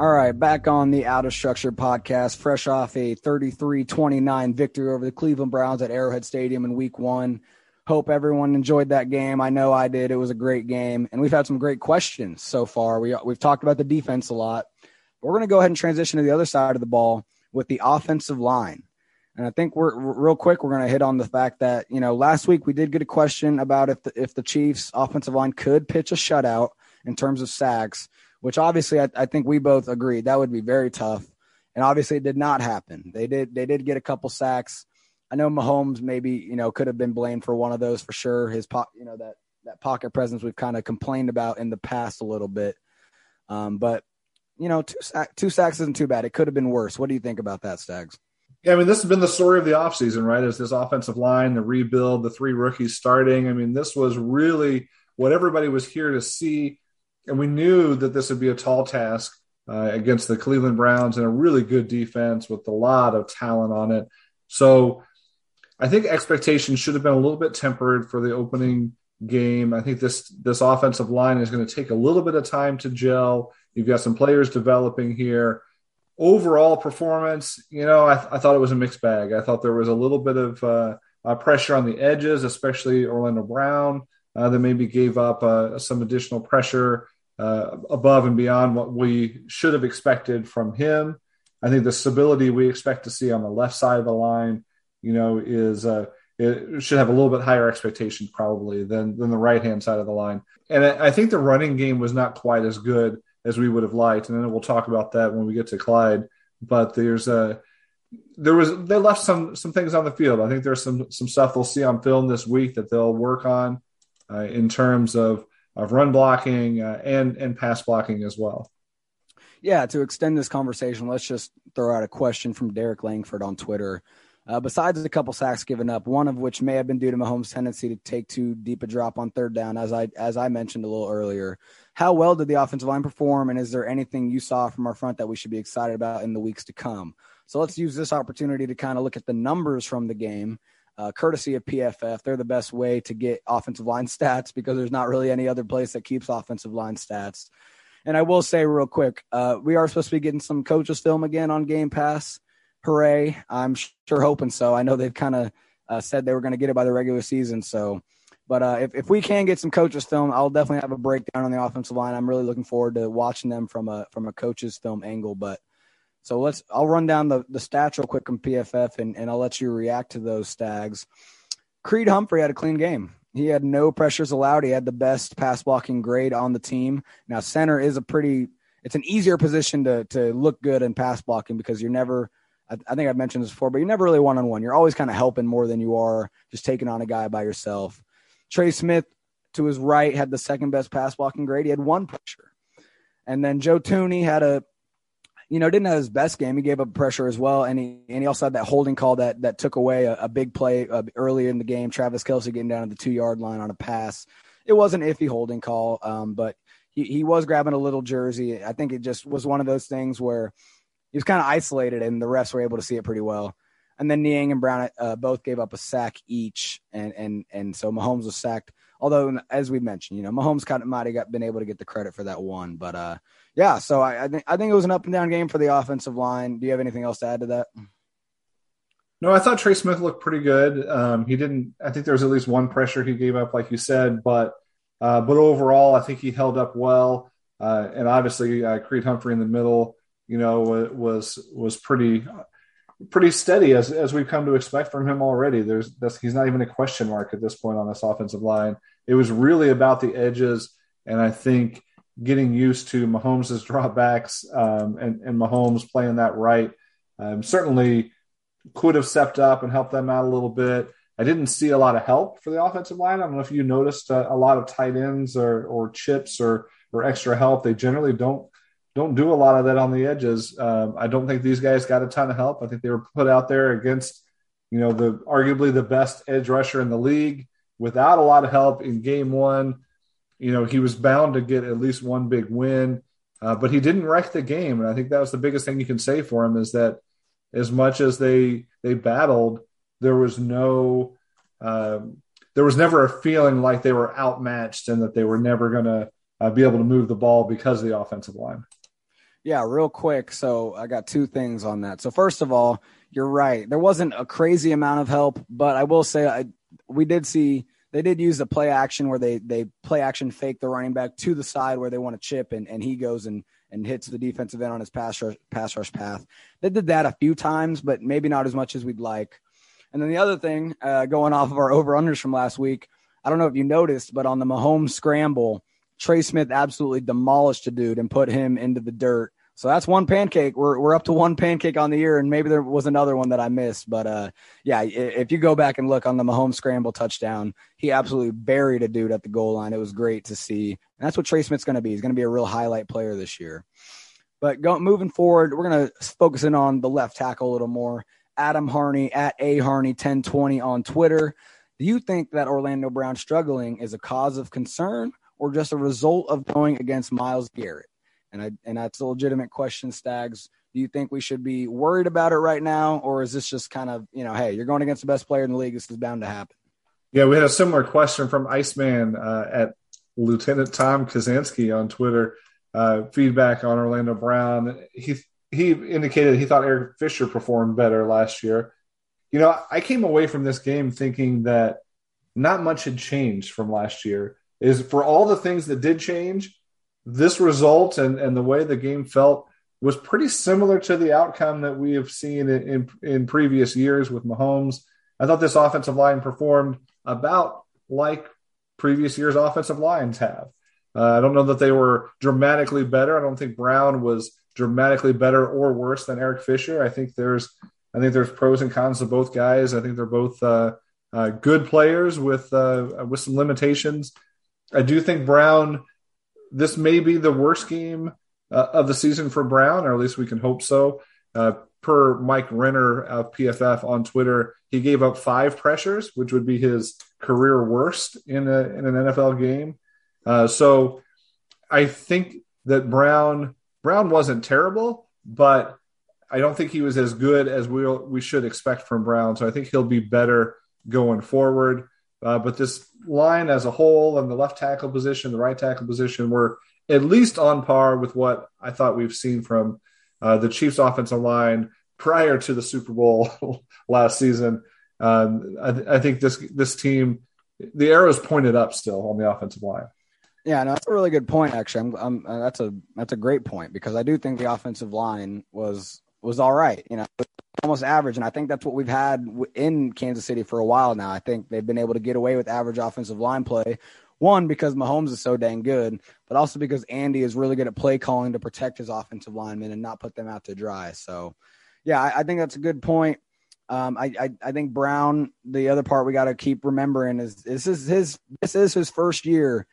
Speaker 3: All right, back on the Out of Structure podcast, fresh off a 33 29 victory over the Cleveland Browns at Arrowhead Stadium in week one. Hope everyone enjoyed that game. I know I did. It was a great game, and we've had some great questions so far. We, we've talked about the defense a lot. We're going to go ahead and transition to the other side of the ball with the offensive line. And I think we're real quick. We're going to hit on the fact that you know last week we did get a question about if the, if the Chiefs' offensive line could pitch a shutout in terms of sacks which obviously I, I think we both agreed that would be very tough. And obviously it did not happen. They did they did get a couple sacks. I know Mahomes maybe, you know, could have been blamed for one of those for sure. His po- you know, that that pocket presence we've kind of complained about in the past a little bit. Um, but you know, two, sack, two sacks isn't too bad. It could have been worse. What do you think about that, Stags?
Speaker 2: Yeah, I mean, this has been the story of the offseason, right? Is this offensive line, the rebuild, the three rookies starting. I mean, this was really what everybody was here to see and we knew that this would be a tall task uh, against the Cleveland Browns and a really good defense with a lot of talent on it. So I think expectations should have been a little bit tempered for the opening game. I think this this offensive line is going to take a little bit of time to gel. You've got some players developing here. Overall performance, you know, I, I thought it was a mixed bag. I thought there was a little bit of uh, uh, pressure on the edges, especially Orlando Brown, uh, that maybe gave up uh, some additional pressure uh, above and beyond what we should have expected from him. I think the stability we expect to see on the left side of the line, you know, is uh, it should have a little bit higher expectations probably than than the right hand side of the line. And I think the running game was not quite as good as we would have liked, and then we'll talk about that when we get to Clyde. But there's a there was they left some some things on the field. I think there's some some stuff they'll see on film this week that they'll work on uh, in terms of of run blocking uh, and and pass blocking as well.
Speaker 3: Yeah, to extend this conversation, let's just throw out a question from Derek Langford on Twitter. Uh, besides a couple sacks given up, one of which may have been due to Mahomes' tendency to take too deep a drop on third down, as I as I mentioned a little earlier. How well did the offensive line perform, and is there anything you saw from our front that we should be excited about in the weeks to come? So let's use this opportunity to kind of look at the numbers from the game uh, courtesy of PFF. They're the best way to get offensive line stats because there's not really any other place that keeps offensive line stats. And I will say real quick, uh, we are supposed to be getting some coaches film again on Game Pass. Hooray! I'm sure hoping so. I know they've kind of uh, said they were going to get it by the regular season. So, but uh, if if we can get some coaches film, I'll definitely have a breakdown on the offensive line. I'm really looking forward to watching them from a from a coaches film angle. But so let's I'll run down the, the stats real quick from PFF and, and I'll let you react to those stags. Creed Humphrey had a clean game. He had no pressures allowed. He had the best pass blocking grade on the team. Now center is a pretty it's an easier position to to look good in pass blocking because you're never I, I think I've mentioned this before, but you're never really one on one. You're always kind of helping more than you are just taking on a guy by yourself. Trey Smith to his right had the second best pass blocking grade. He had one pressure. And then Joe Thuney had a you know, didn't have his best game. He gave up pressure as well, and he and he also had that holding call that that took away a, a big play uh, early in the game. Travis Kelce getting down to the two yard line on a pass. It was an iffy holding call, um, but he he was grabbing a little jersey. I think it just was one of those things where he was kind of isolated, and the refs were able to see it pretty well. And then Niang and Brown uh, both gave up a sack each, and and and so Mahomes was sacked Although, as we mentioned, you know, Mahomes kind of might have got, been able to get the credit for that one. But uh, yeah, so I, I think I think it was an up and down game for the offensive line. Do you have anything else to add to that?
Speaker 2: No, I thought Trey Smith looked pretty good. Um, he didn't. I think there was at least one pressure he gave up, like you said, but uh, but overall, I think he held up well. Uh, and obviously, uh, Creed Humphrey in the middle, you know, was was pretty pretty steady as as we've come to expect from him already. There's he's not even a question mark at this point on this offensive line. It was really about the edges, and I think getting used to Mahomes' dropbacks um, and and Mahomes playing that right um, certainly could have stepped up and helped them out a little bit. I didn't see a lot of help for the offensive line. I don't know if you noticed a, a lot of tight ends or, or chips or or extra help. They generally don't don't do a lot of that on the edges. Um, I don't think these guys got a ton of help. I think they were put out there against, you know, the arguably the best edge rusher in the league without a lot of help in game one. You know, he was bound to get at least one big win, uh, but he didn't wreck the game. And I think that was the biggest thing you can say for him is that as much as they they battled, there was no um, there was never a feeling like they were outmatched and that they were never going to uh, be able to move the ball because of the offensive line.
Speaker 3: Yeah, real quick. So I got two things on that. So first of all, you're right. There wasn't a crazy amount of help, but I will say I, we did see they did use the play action where they they play action fake the running back to the side where they want to chip and, and he goes and and hits the defensive end on his pass rush, pass rush path. They did that a few times, but maybe not as much as we'd like. And then the other thing, uh, going off of our over unders from last week, I don't know if you noticed, but on the Mahomes scramble, Trey Smith absolutely demolished a dude and put him into the dirt. So that's one pancake. We're we're up to one pancake on the year, and maybe there was another one that I missed. But uh, yeah, if you go back and look on the Mahomes scramble touchdown, he absolutely buried a dude at the goal line. It was great to see, and that's what Trey Smith's going to be. He's going to be a real highlight player this year. But go, moving forward, we're going to focus in on the left tackle a little more. Adam Harney at a Harney 1020 on Twitter. Do you think that Orlando Brown struggling is a cause of concern or just a result of going against Myles Garrett? And I and that's a legitimate question, Stags. Do you think we should be worried about it right now, or is this just kind of you know, hey, you're going against the best player in the league. This is bound to happen.
Speaker 2: Yeah, we had a similar question from Iceman uh, at Lieutenant Tom Kazansky on Twitter. Uh, feedback on Orlando Brown. He he indicated he thought Eric Fisher performed better last year. You know, I came away from this game thinking that not much had changed from last year. Is for all the things that did change, this result and, and the way the game felt was pretty similar to the outcome that we have seen in, in, in previous years with Mahomes. I thought this offensive line performed about like previous years' offensive lines have. Uh, I don't know that they were dramatically better. I don't think Brown was dramatically better or worse than Eric Fisher. I think there's I think there's pros and cons to both guys. I think they're both uh, uh, good players with uh, with some limitations. I do think Brown. This may be the worst game uh, of the season for Brown, or at least we can hope so. Uh, per Mike Renner of PFF on Twitter, he gave up five pressures, which would be his career worst in a in an NFL game. Uh, so I think that Brown Brown wasn't terrible, but I don't think he was as good as we we should expect from Brown. So I think he'll be better going forward. Uh, but this line as a whole and the left tackle position, the right tackle position, were at least on par with what I thought we've seen from uh, the Chiefs' offensive line prior to the Super Bowl last season. Um, I, I, think this this team, the arrows pointed up still on the offensive line.
Speaker 3: Yeah, no, that's a really good point. Actually, I'm, I'm, uh, that's a that's a great point because I do think the offensive line was was all right. You know, almost average, and I think that's what we've had in Kansas City for a while now. I think they've been able to get away with average offensive line play. One because Mahomes is so dang good, but also because Andy is really good at play calling to protect his offensive linemen and not put them out to dry. So, yeah, I, I think that's a good point. Um, I, I, I think Brown. The other part we got to keep remembering is this is his this is his first year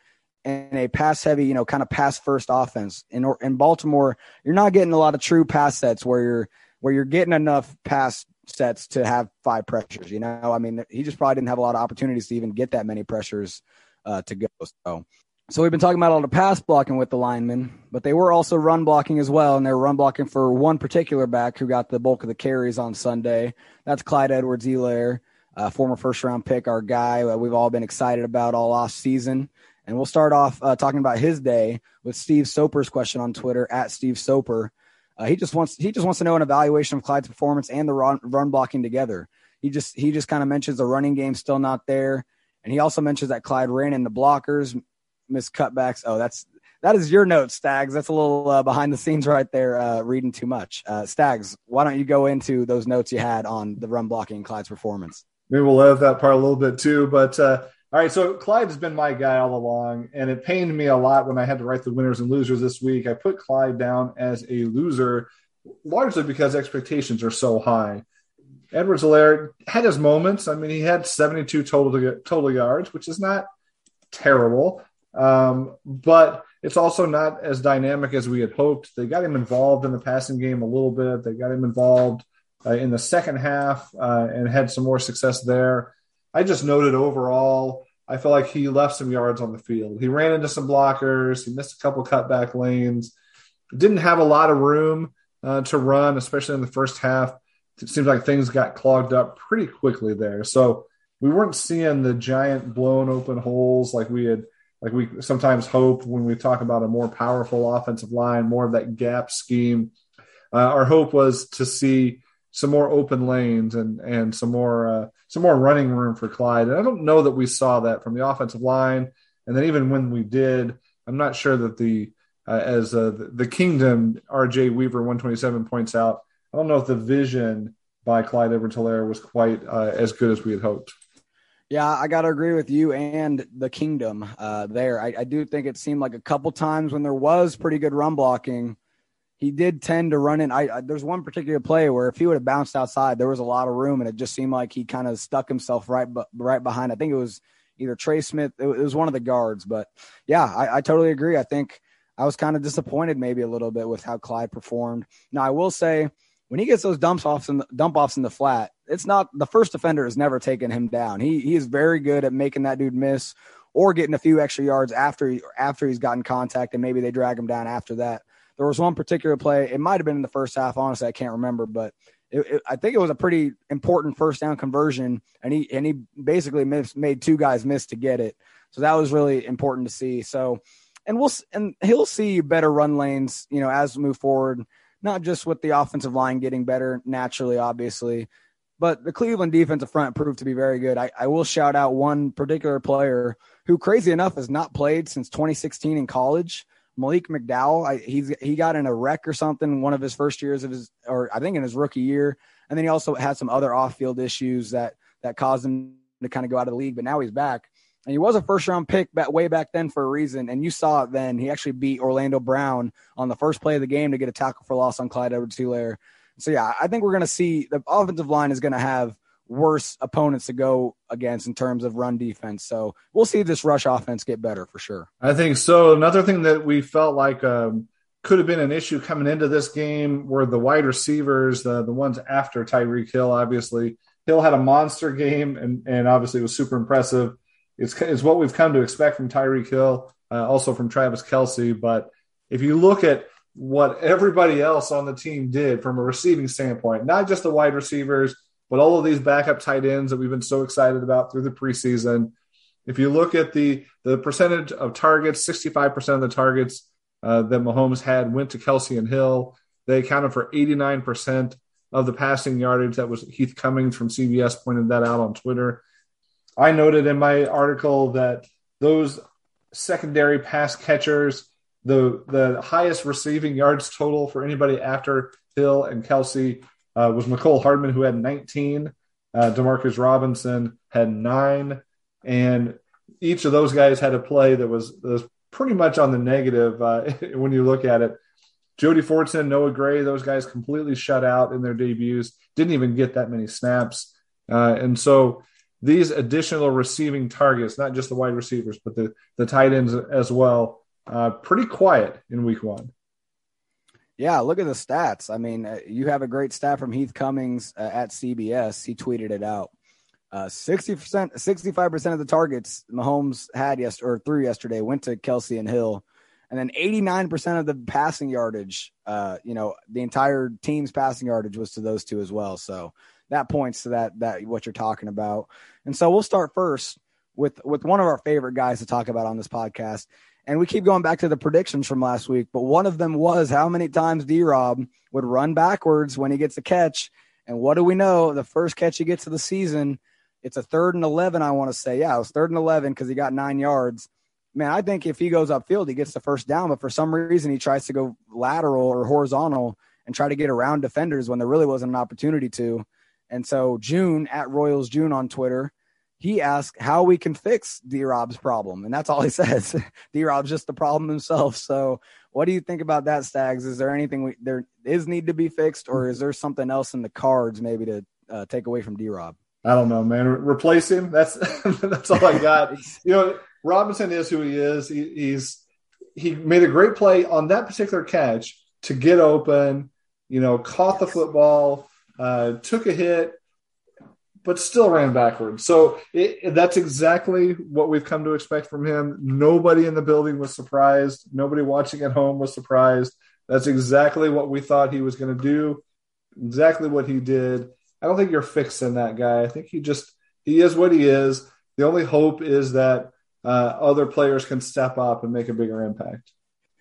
Speaker 3: in a pass heavy, you know, kind of pass first offense. In in Baltimore, you're not getting a lot of true pass sets where you're where you're getting enough pass sets to have five pressures. You know, I mean, he just probably didn't have a lot of opportunities to even get that many pressures uh, to go. So, so we've been talking about all the pass blocking with the linemen, but they were also run blocking as well, and they were run blocking for one particular back who got the bulk of the carries on Sunday. That's Clyde Edwards-Helaire uh, former first round pick, our guy uh, we've all been excited about all off season. And we'll start off uh, talking about his day with Steve Soper's question on Twitter at Steve Soper. Uh, he just wants he just wants to know an evaluation of Clyde's performance and the run, run blocking together. He just he just kind of mentions the running game still not there, and he also mentions that Clyde ran in the blockers, missed cutbacks. Oh, that's that is your note, Stags. That's a little uh, behind the scenes right there, uh, reading too much. Uh, Stags, why don't you go into those notes you had on the run blocking Clyde's performance?
Speaker 2: Maybe we'll love that part a little bit too. But uh, all right, so Clyde has been my guy all along, and it pained me a lot when I had to write the winners and losers this week. I put Clyde down as a loser, largely because expectations are so high. Edwards-Helaire had his moments. I mean, he had 72 total total yards, which is not terrible, um, but it's also not as dynamic as we had hoped. They got him involved in the passing game a little bit. They got him involved uh, in the second half uh, and had some more success there. I just noted overall, I feel like he left some yards on the field. He ran into some blockers. He missed a couple cutback lanes. Didn't have a lot of room uh, to run, especially in the first half. It seems like things got clogged up pretty quickly there. So we weren't seeing the giant blown open holes like we had, like we sometimes hope when we talk about a more powerful offensive line, more of that gap scheme. Uh, our hope was to see some more open lanes and and some more uh, some more running room for Clyde. And I don't know that we saw that from the offensive line. And then even when we did, I'm not sure that the uh, as uh, the Kingdom RJ Weaver 127 points out, I don't know if the vision by Clyde Edwards-Helaire was quite uh, as good as we had hoped.
Speaker 3: Yeah, I got to agree with you and the Kingdom uh, there. I, I do think it seemed like a couple times when there was pretty good run blocking he did tend to run in. I, I, there's one particular play where if he would have bounced outside, there was a lot of room, and it just seemed like he kind of stuck himself right but right behind. I think it was either Trey Smith. It, was one of the guards, but yeah, I, I totally agree. I think I was kind of disappointed maybe a little bit with how Clyde performed. Now I will say when he gets those dumps offs in the, dump offs in the flat, it's not the first defender has never taken him down. He he is very good at making that dude miss or getting a few extra yards after after he's gotten contact, and maybe they drag him down after that. There was one particular play. It might have been in the first half. Honestly, I can't remember, but it, it, I think it was a pretty important first down conversion, and he and he basically made two guys miss to get it. So that was really important to see. So, and we'll and he'll see better run lanes, you know, as we move forward. Not just with the offensive line getting better naturally, obviously, but the Cleveland defensive front proved to be very good. I, I will shout out one particular player who, crazy enough, has not played since 2016 in college. Malik McDowell, I, he's he got in a wreck or something one of his first years of his, or I think in his rookie year, and then he also had some other off-field issues that that caused him to kind of go out of the league. But now he's back, and he was a first-round pick back way back then for a reason. And you saw it then. He actually beat Orlando Brown on the first play of the game to get a tackle for loss on Clyde Edwards-Helaire. So yeah, I think we're going to see the offensive line is going to have worse opponents to go against in terms of run defense. So we'll see this rush offense get better for sure.
Speaker 2: I think so. Another thing that we felt like um, could have been an issue coming into this game were the wide receivers, the the ones after Tyreek Hill. Obviously, Hill had a monster game, and and obviously was super impressive. It's it's what we've come to expect from Tyreek Hill, uh, also from Travis Kelce. But if you look at what everybody else on the team did from a receiving standpoint, not just the wide receivers but all of these backup tight ends that we've been so excited about through the preseason, if you look at the the percentage of targets, 65% of the targets uh, that Mahomes had went to Kelce and Hill. They accounted for 89% of the passing yardage. That was Heath Cummings from CBS pointed that out on Twitter. I noted in my article that those secondary pass catchers, the the highest receiving yards total for anybody after Hill and Kelce uh, was Mecole Hardman, who had 19. Uh, Demarcus Robinson had nine. And each of those guys had a play that was, that was pretty much on the negative uh, when you look at it. Jody Fortson, Noah Gray, those guys completely shut out in their debuts, didn't even get that many snaps. Uh, and so these additional receiving targets, not just the wide receivers, but the, the tight ends as well, uh, pretty quiet in week one.
Speaker 3: Yeah, look at the stats. I mean, uh, you have a great stat from Heath Cummings uh, at CBS. He tweeted it out. Uh, 60%, 65% of the targets Mahomes had yesterday or through yesterday went to Kelce and Hill. And then 89% of the passing yardage, uh, you know, the entire team's passing yardage was to those two as well. So that points to that that what you're talking about. And so we'll start first with with one of our favorite guys to talk about on this podcast. And we keep going back to the predictions from last week, but one of them was how many times D Rob would run backwards when he gets a catch. And what do we know? The first catch he gets of the season, it's a third and 11, I want to say. Yeah, it was third and 11 because he got nine yards. Man, I think if he goes upfield, he gets the first down, but for some reason, he tries to go lateral or horizontal and try to get around defenders when there really wasn't an opportunity to. And so June at Royals June on Twitter, he asked how we can fix D Rob's problem. And that's all he says. D Rob's just the problem himself. So what do you think about that, Stags? Is there anything we, there is need to be fixed, or is there something else in the cards maybe to uh, take away from D Rob?
Speaker 2: I don't know, man. Re- replace him. That's that's all I got. you know, Robinson is who he is. He, he's he made a great play on that particular catch to get open. You know, caught the football, uh, took a hit, but still ran backwards. So it, that's exactly what we've come to expect from him. Nobody in the building was surprised. Nobody watching at home was surprised. That's exactly what we thought he was going to do. Exactly what he did. I don't think you're fixing that guy. I think he just he is what he is. The only hope is that uh, other players can step up and make a bigger impact.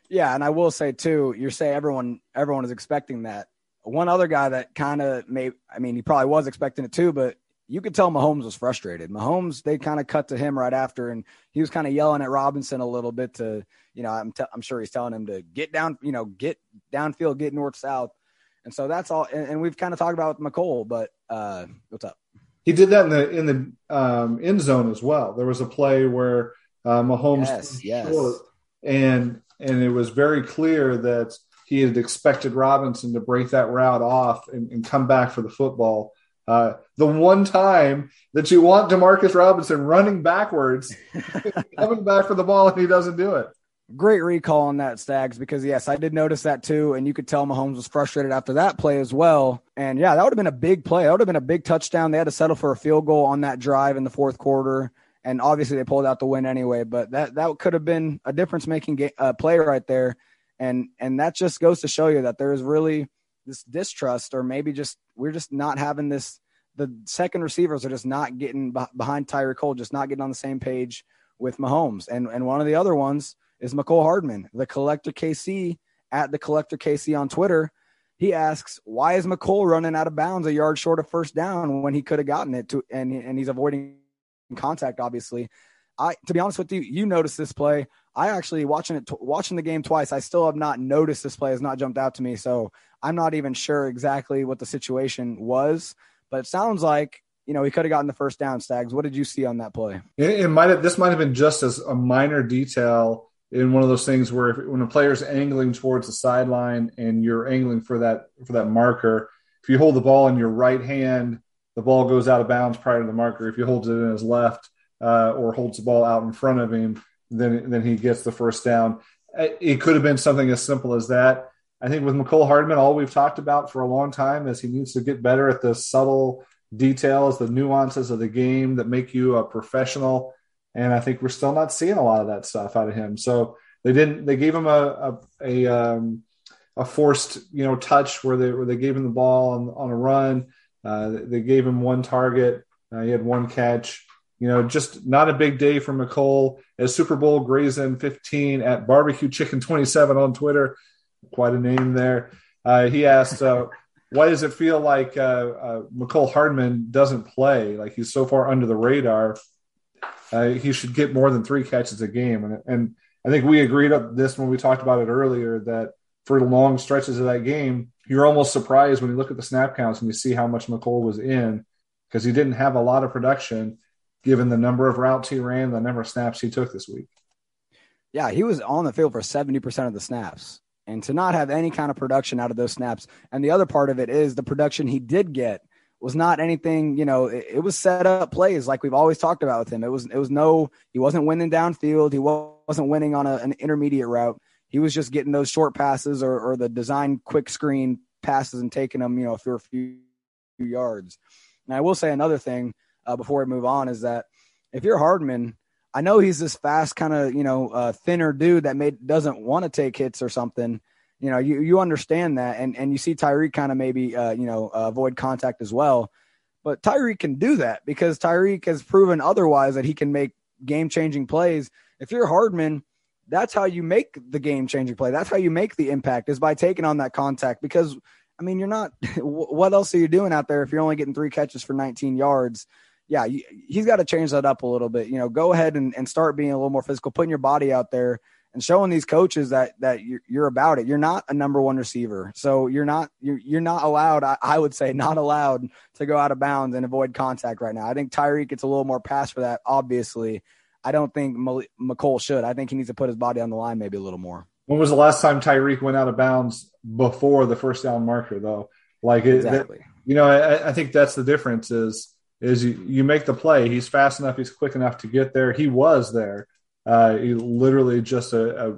Speaker 3: Yeah, and I will say too, you're saying everyone everyone is expecting that. One other guy that kind of may I mean he probably was expecting it too, but you could tell Mahomes was frustrated. Mahomes, they kind of cut to him right after, and he was kind of yelling at Robinson a little bit to, you know, I'm, t- I'm sure he's telling him to get down, you know, get downfield, get north south. And so that's all. And, and we've kind of talked about with Mecole, but uh, what's up?
Speaker 2: He did that in the in the um, end zone as well. There was a play where uh, Mahomes
Speaker 3: yes, yes.
Speaker 2: Short, and and it was very clear that he had expected Robinson to break that route off and, and come back for the football uh, the one time that you want Demarcus Robinson running backwards, coming back for the ball, and he doesn't do it.
Speaker 3: Great recall on that, Stags, because yes, I did notice that too. And you could tell Mahomes was frustrated after that play as well. And yeah, that would have been a big play. That would have been a big touchdown. They had to settle for a field goal on that drive in the fourth quarter. And obviously they pulled out the win anyway, but that, that could have been a difference making uh, play right there. And, and that just goes to show you that there is really this distrust, or maybe just we're just not having this. The second receivers are just not getting behind Tyreek Hill, just not getting on the same page with Mahomes. And and one of the other ones is Mecole Hardman, the collector KC at the collector KC on Twitter. He asks, why is Mecole running out of bounds a yard short of first down when he could have gotten it to and and he's avoiding contact, obviously. I to be honest with you, you noticed this play. I actually watching it watching the game twice. I still have not noticed this play has not jumped out to me. So I'm not even sure exactly what the situation was, but it sounds like you know he could have gotten the first down. Stags, what did you see on that play?
Speaker 2: It, it might have. This might have been just as a minor detail in one of those things where if, when a player's angling towards the sideline and you're angling for that for that marker, if you hold the ball in your right hand, the ball goes out of bounds prior to the marker. If you hold it in his left uh, or holds the ball out in front of him, then then he gets the first down. It could have been something as simple as that. I think with Mecole Hardman, all we've talked about for a long time is he needs to get better at the subtle details, the nuances of the game that make you a professional. And I think we're still not seeing a lot of that stuff out of him. So they didn't. They gave him a a, a, um, a forced you know touch where they where they gave him the ball on, on a run. Uh, they gave him one target. Uh, he had one catch. You know, just not a big day for Mecole. As Super Bowl Grayson 15 at Barbecue Chicken 27 on Twitter quite a name there. Uh, he asked, uh, "Why does it feel like uh, uh, Mecole Hardman doesn't play? Like he's so far under the radar. Uh, he should get more than three catches a game." And, and I think we agreed on this when we talked about it earlier that for long stretches of that game, you're almost surprised when you look at the snap counts and you see how much Mecole was in because he didn't have a lot of production given the number of routes he ran, the number of snaps he took this week.
Speaker 3: Yeah, he was on the field for 70% of the snaps and to not have any kind of production out of those snaps. And the other part of it is the production he did get was not anything, you know, it, it, was set up plays like we've always talked about with him. It was, it was no, he wasn't winning downfield. He wasn't winning on a, an intermediate route. He was just getting those short passes or, or the design quick screen passes and taking them, you know, for a few yards. And I will say another thing uh, before we move on is that if you're Hardman, I know he's this fast, kind of you know uh, thinner dude that may doesn't want to take hits or something. You know, you you understand that, and and you see Tyreek kind of maybe uh, you know uh, avoid contact as well. But Tyreek can do that because Tyreek has proven otherwise that he can make game changing plays. If you're Hardman, that's how you make the game changing play. That's how you make the impact is by taking on that contact because I mean, you're not, what else are you doing out there if you're only getting three catches for 19 yards? Yeah, he's got to change that up a little bit. You know, go ahead and, and start being a little more physical, putting your body out there and showing these coaches that that you're, you're about it. You're not a number one receiver, so you're not you're, you're not allowed. I, I, would say not allowed to go out of bounds and avoid contact right now. I think Tyreek gets a little more pass for that. Obviously, I don't think Mecole should. I think he needs to put his body on the line maybe a little more.
Speaker 2: When was the last time Tyreek went out of bounds before the first down marker, though? Like it, exactly. you know, I, I think that's the difference. Is is you, you make the play. He's fast enough. He's quick enough to get there. He was there uh, he literally just a, uh, a, uh,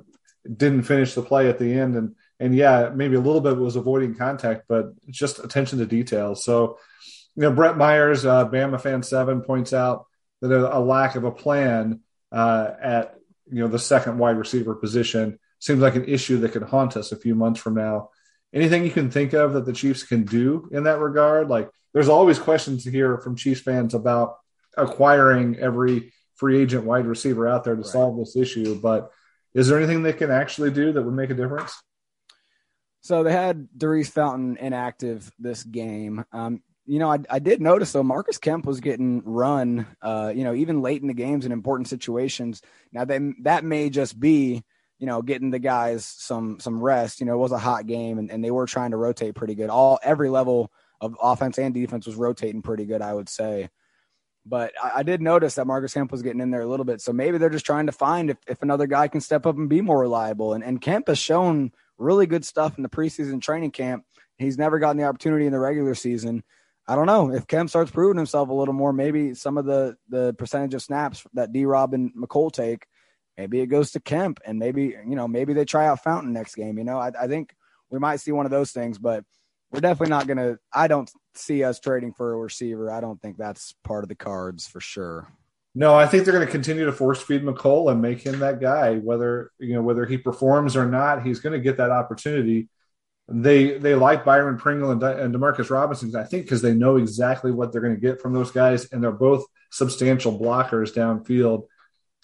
Speaker 2: didn't finish the play at the end, and and yeah, maybe a little bit was avoiding contact, but just attention to detail. So, you know, Brett Myers, uh, Bama fan seven, points out that a, a lack of a plan uh, at you know the second wide receiver position seems like an issue that could haunt us a few months from now. Anything you can think of that the Chiefs can do in that regard? Like, there's always questions here from Chiefs fans about acquiring every free agent wide receiver out there to right. solve this issue. But is there anything they can actually do that would make a difference?
Speaker 3: So they had Daurice Fountain inactive this game. Um, you know, I, I, did notice though Marcus Kemp was getting run. Uh, you know, even late in the games in important situations. Now they, that may just be you know getting the guys some some rest. You know, it was a hot game and, and they were trying to rotate pretty good. All every level of offense and defense was rotating pretty good. I would say. But I, I, did notice that Marcus Kemp was getting in there a little bit. So maybe they're just trying to find if, if another guy can step up and be more reliable. And, and Kemp has shown really good stuff in the preseason training camp. He's never gotten the opportunity in the regular season. I don't know if Kemp starts proving himself a little more. Maybe some of the the percentage of snaps that D. Rob and Mecole take, maybe it goes to Kemp, and maybe you know maybe they try out Fountain next game. You know, I, I think we might see one of those things, but we're definitely not going to. I don't see us trading for a receiver. I don't think that's part of the cards for sure.
Speaker 2: No, I think they're going to continue to force feed Mecole and make him that guy. Whether you know whether he performs or not, he's going to get that opportunity. They they like Byron Pringle and, De- and Demarcus Robinson, I think, because they know exactly what they're going to get from those guys, and they're both substantial blockers downfield.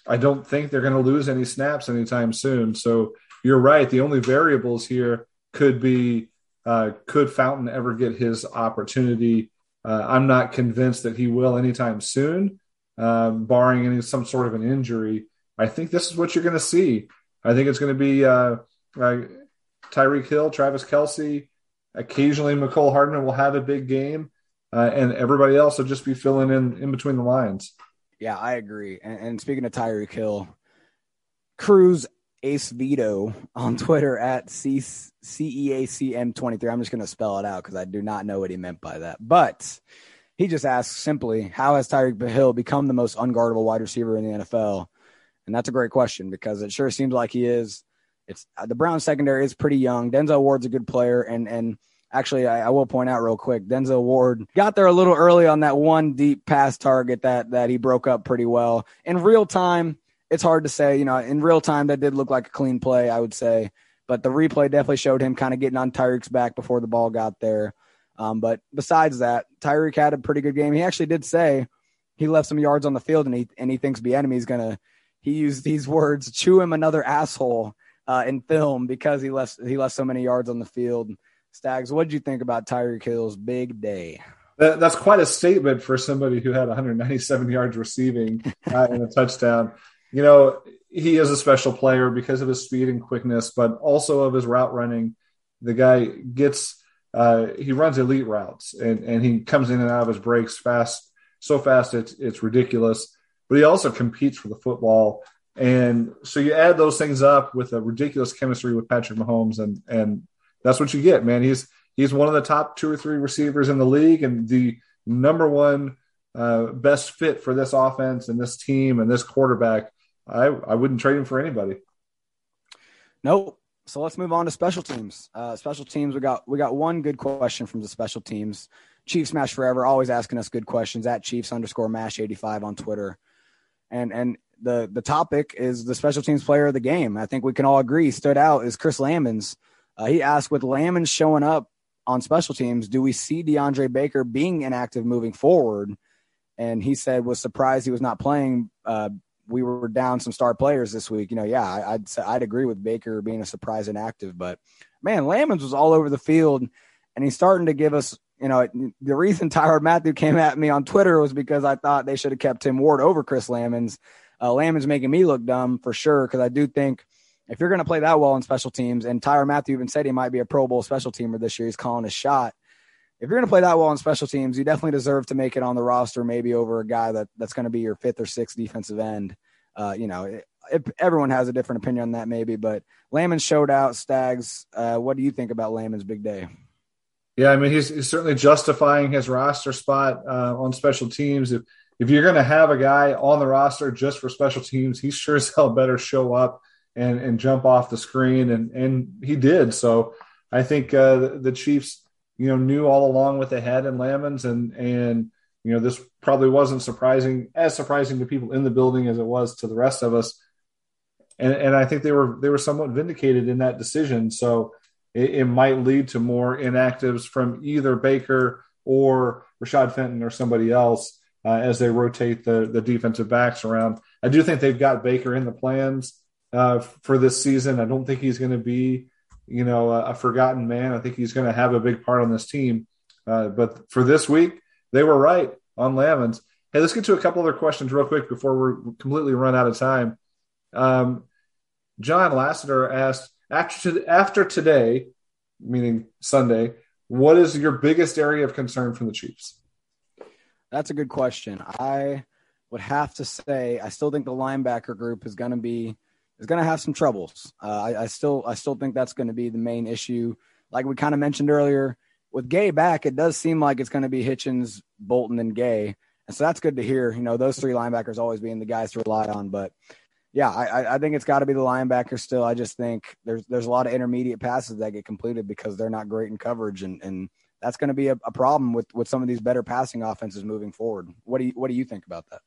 Speaker 2: I don't think they're going to lose any snaps anytime soon. So you're right. The only variables here could be uh, could Fountain ever get his opportunity? Uh, I'm not convinced that he will anytime soon, um, barring any some sort of an injury. I think this is what you're going to see. I think it's going to be uh, uh, Tyreek Hill, Travis Kelce. Occasionally, Mecole Hardman will have a big game, uh, and everybody else will just be filling in in between the lines.
Speaker 3: Yeah, I agree. And, and speaking of Tyreek Hill, Cruz Ace Vito on Twitter at C C E A C M 23. I'm just going to spell it out because I do not know what he meant by that. But he just asks simply, how has Tyreek Hill become the most unguardable wide receiver in the NFL? And that's a great question because it sure seems like he is. It's uh, the Brown secondary is pretty young. Denzel Ward's a good player, and and actually, I, I, will point out real quick, Denzel Ward got there a little early on that one deep pass target that that he broke up pretty well in real time it's hard to say. You know, in real time, that did look like a clean play, I would say. But the replay definitely showed him kind of getting on Tyreek's back before the ball got there. Um, but besides that, Tyreek had a pretty good game. He actually did say he left some yards on the field, and he and he thinks Bieniemy's gonna. He used these words: "Chew him another asshole." Uh, in film because he left he left so many yards on the field. Stags, what did you think about Tyreek Hill's big day?
Speaker 2: That, that's quite a statement for somebody who had 197 yards receiving uh, and a touchdown you know, he is a special player because of his speed and quickness, but also of his route running. The guy gets uh, he runs elite routes and, and he comes in and out of his breaks fast, so fast it's it's ridiculous. But he also competes for the football. And so you add those things up with a ridiculous chemistry with Patrick Mahomes, and and that's what you get, man. He's he's one of the top two or three receivers in the league and the number one uh, best fit for this offense and this team and this quarterback. I I wouldn't trade him for anybody.
Speaker 3: Nope. So let's move on to special teams. Uh, special teams. We got we got one good question from the special teams. Chiefs Mash Forever, always asking us good questions at Chiefs underscore Mash eighty five on Twitter, and and the the topic is the special teams player of the game. I think we can all agree stood out is Chris Lammons. Uh, he asked with Lammons showing up on special teams, do we see DeAndre Baker being inactive moving forward? And he said was surprised he was not playing. Uh, we were down some star players this week. You know, yeah, I'd I'd agree with Baker being a surprise inactive, but man, Lammons was all over the field, and he's starting to give us. You know, the reason Tyrann Mathieu came at me on Twitter was because I thought they should have kept Tim Ward over Chris Lammons. Uh, Lammons making me look dumb for sure because I do think if you're going to play that well in special teams, and Tyrann Mathieu even said he might be a Pro Bowl special teamer this year, he's calling his shot. If you're going to play that well in special teams, you definitely deserve to make it on the roster, maybe over a guy that that's going to be your fifth or sixth defensive end. Uh, you know, it, everyone has a different opinion on that, maybe, but Lammons showed out. Stags, uh, what do you think about Lammons' big day?
Speaker 2: Yeah, I mean, he's, he's certainly justifying his roster spot uh, on special teams. If if you're going to have a guy on the roster just for special teams, he sure as hell better show up and and jump off the screen, and and he did. So I think uh, the, the Chiefs, you know, knew all along what they had in Lammons, and and you know this probably wasn't surprising as surprising to people in the building as it was to the rest of us. And and I think they were they were somewhat vindicated in that decision. So it, it might lead to more inactives from either Baker or Rashad Fenton or somebody else uh, as they rotate the the defensive backs around. I do think they've got Baker in the plans uh, for this season. I don't think he's going to be, you know, a, a, forgotten man. I think he's going to have a big part on this team. Uh, but for this week, they were right on Lammons. Hey, let's get to a couple other questions real quick before we're completely run out of time. Um, John Lasseter asked after after today, meaning Sunday, what is your biggest area of concern from the Chiefs?
Speaker 3: That's a good question. I would have to say I still think the linebacker group is going to be is going to have some troubles. Uh, I, I, still I still think that's going to be the main issue. Like we kind of mentioned earlier, with Gay back, it does seem like it's going to be Hitchens, Bolton, and Gay, and so that's good to hear. You know, those three linebackers always being the guys to rely on. But yeah, I, I think it's got to be the linebackers still. I just think there's there's a lot of intermediate passes that get completed because they're not great in coverage, and and that's going to be a, a problem with with some of these better passing offenses moving forward. What do you what do you think about that?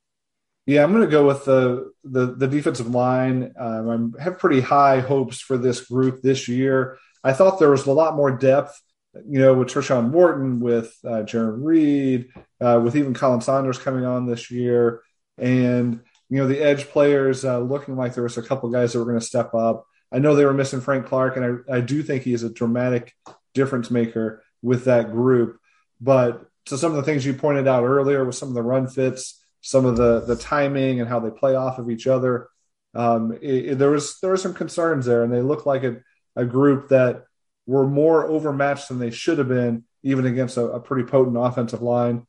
Speaker 2: Yeah, I'm going to go with the the, the defensive line. Um, I have pretty high hopes for this group this year. I thought there was a lot more depth, you know, with Tershawn Wharton, with uh, Jarran Reed, uh, with even Khalen Saunders coming on this year, and you know the edge players uh, looking like there was a couple guys that were going to step up. I know they were missing Frank Clark, and I, I do think he is a dramatic difference maker with that group. But to some of the things you pointed out earlier, with some of the run fits some of the the timing and how they play off of each other. Um, it, it, there was there were some concerns there, and they looked like a, a group that were more overmatched than they should have been, even against a, a pretty potent offensive line.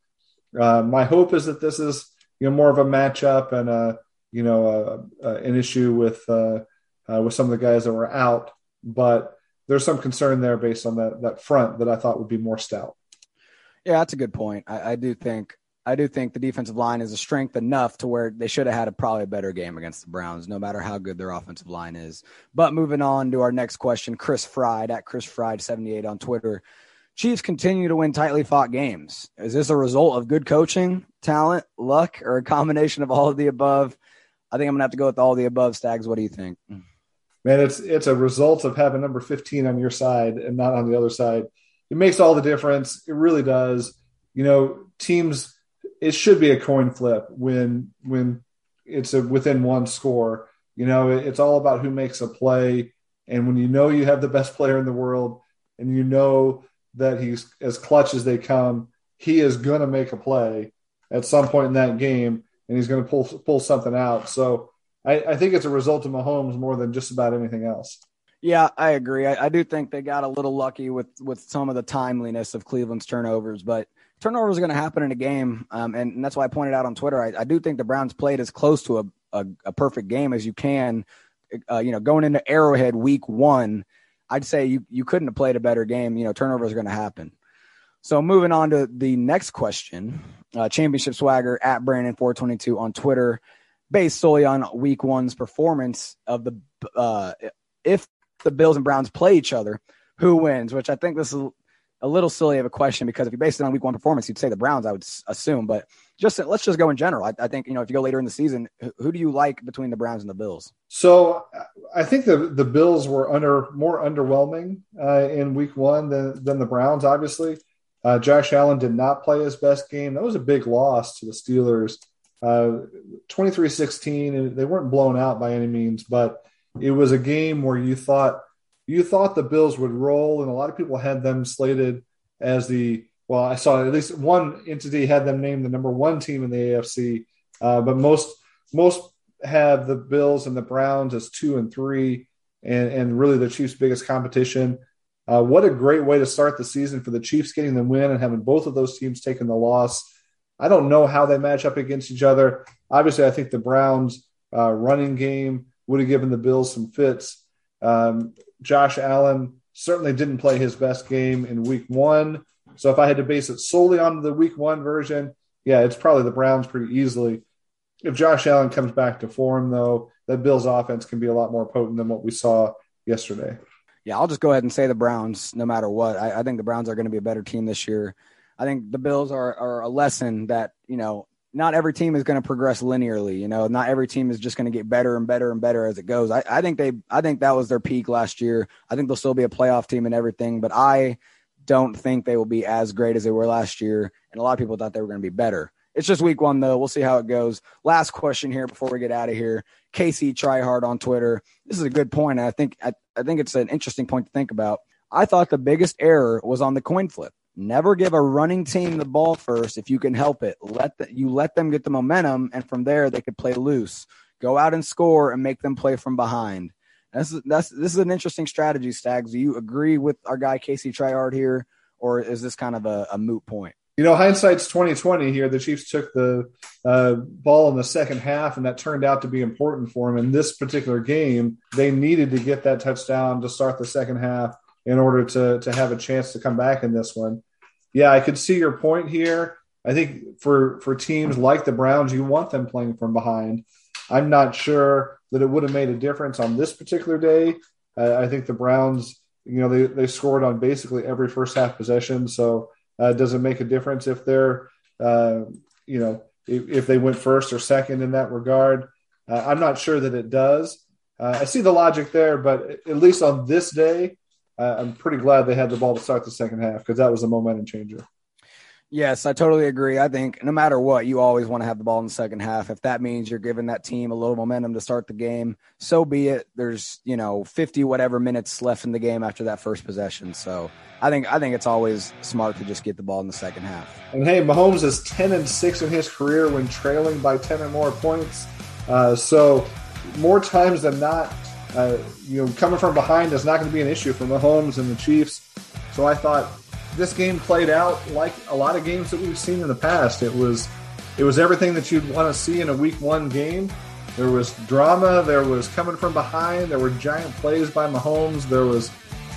Speaker 2: Uh, my hope is that this is you know more of a matchup and a you know a, a, an issue with uh, uh, with some of the guys that were out, but there's some concern there based on that that front that I thought would be more stout.
Speaker 3: Yeah, that's a good point. I, I do think I do think the defensive line is a strength enough to where they should have had a probably a better game against the Browns, no matter how good their offensive line is. But moving on to our next question, Chris Fried at Chris Fried 78 on Twitter. Chiefs continue to win tightly fought games. Is this a result of good coaching, talent, luck, or a combination of all of the above? I think I'm gonna have to go with all the above. Stags, what do you think?
Speaker 2: Man, it's it's a result of having number 15 on your side and not on the other side. It makes all the difference. It really does. You know, teams it should be a coin flip when when it's a within one score. You know, it, it's all about who makes a play, and when you know you have the best player in the world, and you know that he's as clutch as they come, he is going to make a play at some point in that game, and he's going to pull pull something out. So I, I think it's a result of Mahomes more than just about anything else.
Speaker 3: Yeah, I agree. I, I, do think they got a little lucky with with some of the timeliness of Cleveland's turnovers, but turnovers are going to happen in a game, um, and, and, that's why I pointed out on Twitter. I, I, do think the Browns played as close to a, a, a perfect game as you can. Uh, you know, going into Arrowhead Week One, I'd say you you couldn't have played a better game. You know, turnovers are going to happen. So moving on to the next question, uh, championship swagger at Brandon four twenty two on Twitter, based solely on Week One's performance of the uh, if the Bills and Browns play each other, who wins? Which I think this is a little silly of a question because if you base it on week one performance, you'd say the Browns, I would assume. But just let's just go in general. I, I, think, you know, if you go later in the season, who do you like between the Browns and the Bills?
Speaker 2: So I think the, the Bills were under more underwhelming uh, in week one than, than the Browns, obviously. Uh, Josh Allen did not play his best game. That was a big loss to the Steelers. Uh, 23-16, and they weren't blown out by any means, but it was a game where you thought you thought the Bills would roll, and a lot of people had them slated as the well. I saw at least one entity had them named the number one team in the AFC, uh, but most most have the Bills and the Browns as two and three, and and really the Chiefs' biggest competition. Uh, what a great way to start the season for the Chiefs getting the win and having both of those teams taking the loss. I don't know how they match up against each other. Obviously, I think the Browns' uh, running game would have given the Bills some fits. Um, Josh Allen certainly didn't play his best game in week one. So if I had to base it solely on the week one version, yeah, it's probably the Browns pretty easily. If Josh Allen comes back to form, though, that Bills offense can be a lot more potent than what we saw yesterday
Speaker 3: yeah, I'll just go ahead and say the Browns, no matter what. I, I think the Browns are going to be a better team this year. I think the Bills are, are a lesson that, you know, not every team is going to progress linearly. You know, not every team is just going to get better and better and better as it goes. I, I think they, I think that was their peak last year. I think they'll still be a playoff team and everything, but I don't think they will be as great as they were last year. And a lot of people thought they were going to be better. It's just week one, though. We'll see how it goes. Last question here before we get out of here. Casey Tryhard on Twitter. This is a good point. I think I, I think it's an interesting point to think about. I thought the biggest error was on the coin flip. Never give a running team the ball first if you can help it. Let the, you let them get the momentum, and from there they could play loose. Go out and score and make them play from behind. That's that's this is an interesting strategy, Stags. Do you agree with our guy Casey Tryhard here, or is this kind of a, a moot point?
Speaker 2: you know, hindsight's twenty twenty here. The Chiefs took the uh, ball in the second half, and that turned out to be important for them in this particular game. They needed to get that touchdown to start the second half in order to to have a chance to come back in this one. Yeah, I could see your point here. I think for for teams like the Browns, you want them playing from behind. I'm not sure that it would have made a difference on this particular day. Uh, I think the Browns, you know, they they scored on basically every first half possession, so uh, does it make a difference if they're, uh, you know, if, if, they went first or second in that regard? Uh, I'm not sure that it does. Uh, I see the logic there, but at least on this day, I'm pretty glad they had the ball to start the second half because that was a momentum changer.
Speaker 3: Yes, I totally agree. I think no matter what, you always want to have the ball in the second half. If that means you're giving that team a little momentum to start the game, so be it. There's, you know, 50 whatever minutes left in the game after that first possession. So I think I think it's always smart to just get the ball in the second half.
Speaker 2: And hey, Mahomes is 10 and 6 in his career when trailing by 10 or more points. Uh, so more times than not, uh, you know, coming from behind is not going to be an issue for Mahomes and the Chiefs. So I thought this game played out like a lot of games that we've seen in the past. It was it was everything that you'd want to see in a week one game. There was drama. There was coming from behind. There were giant plays by Mahomes. There was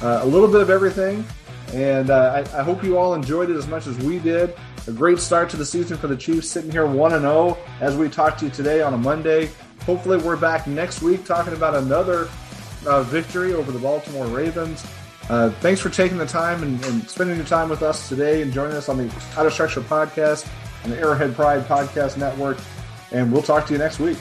Speaker 2: uh, a little bit of everything. And uh, I, I, hope you all enjoyed it as much as we did. A great start to the season for the Chiefs, sitting here 1 and 0 as we talk to you today on a Monday. Hopefully, we're back next week talking about another uh, victory over the Baltimore Ravens. Uh, thanks for taking the time and, and, spending your time with us today and joining us on the Out of Structure podcast and the Arrowhead Pride Podcast Network. And we'll talk to you next week.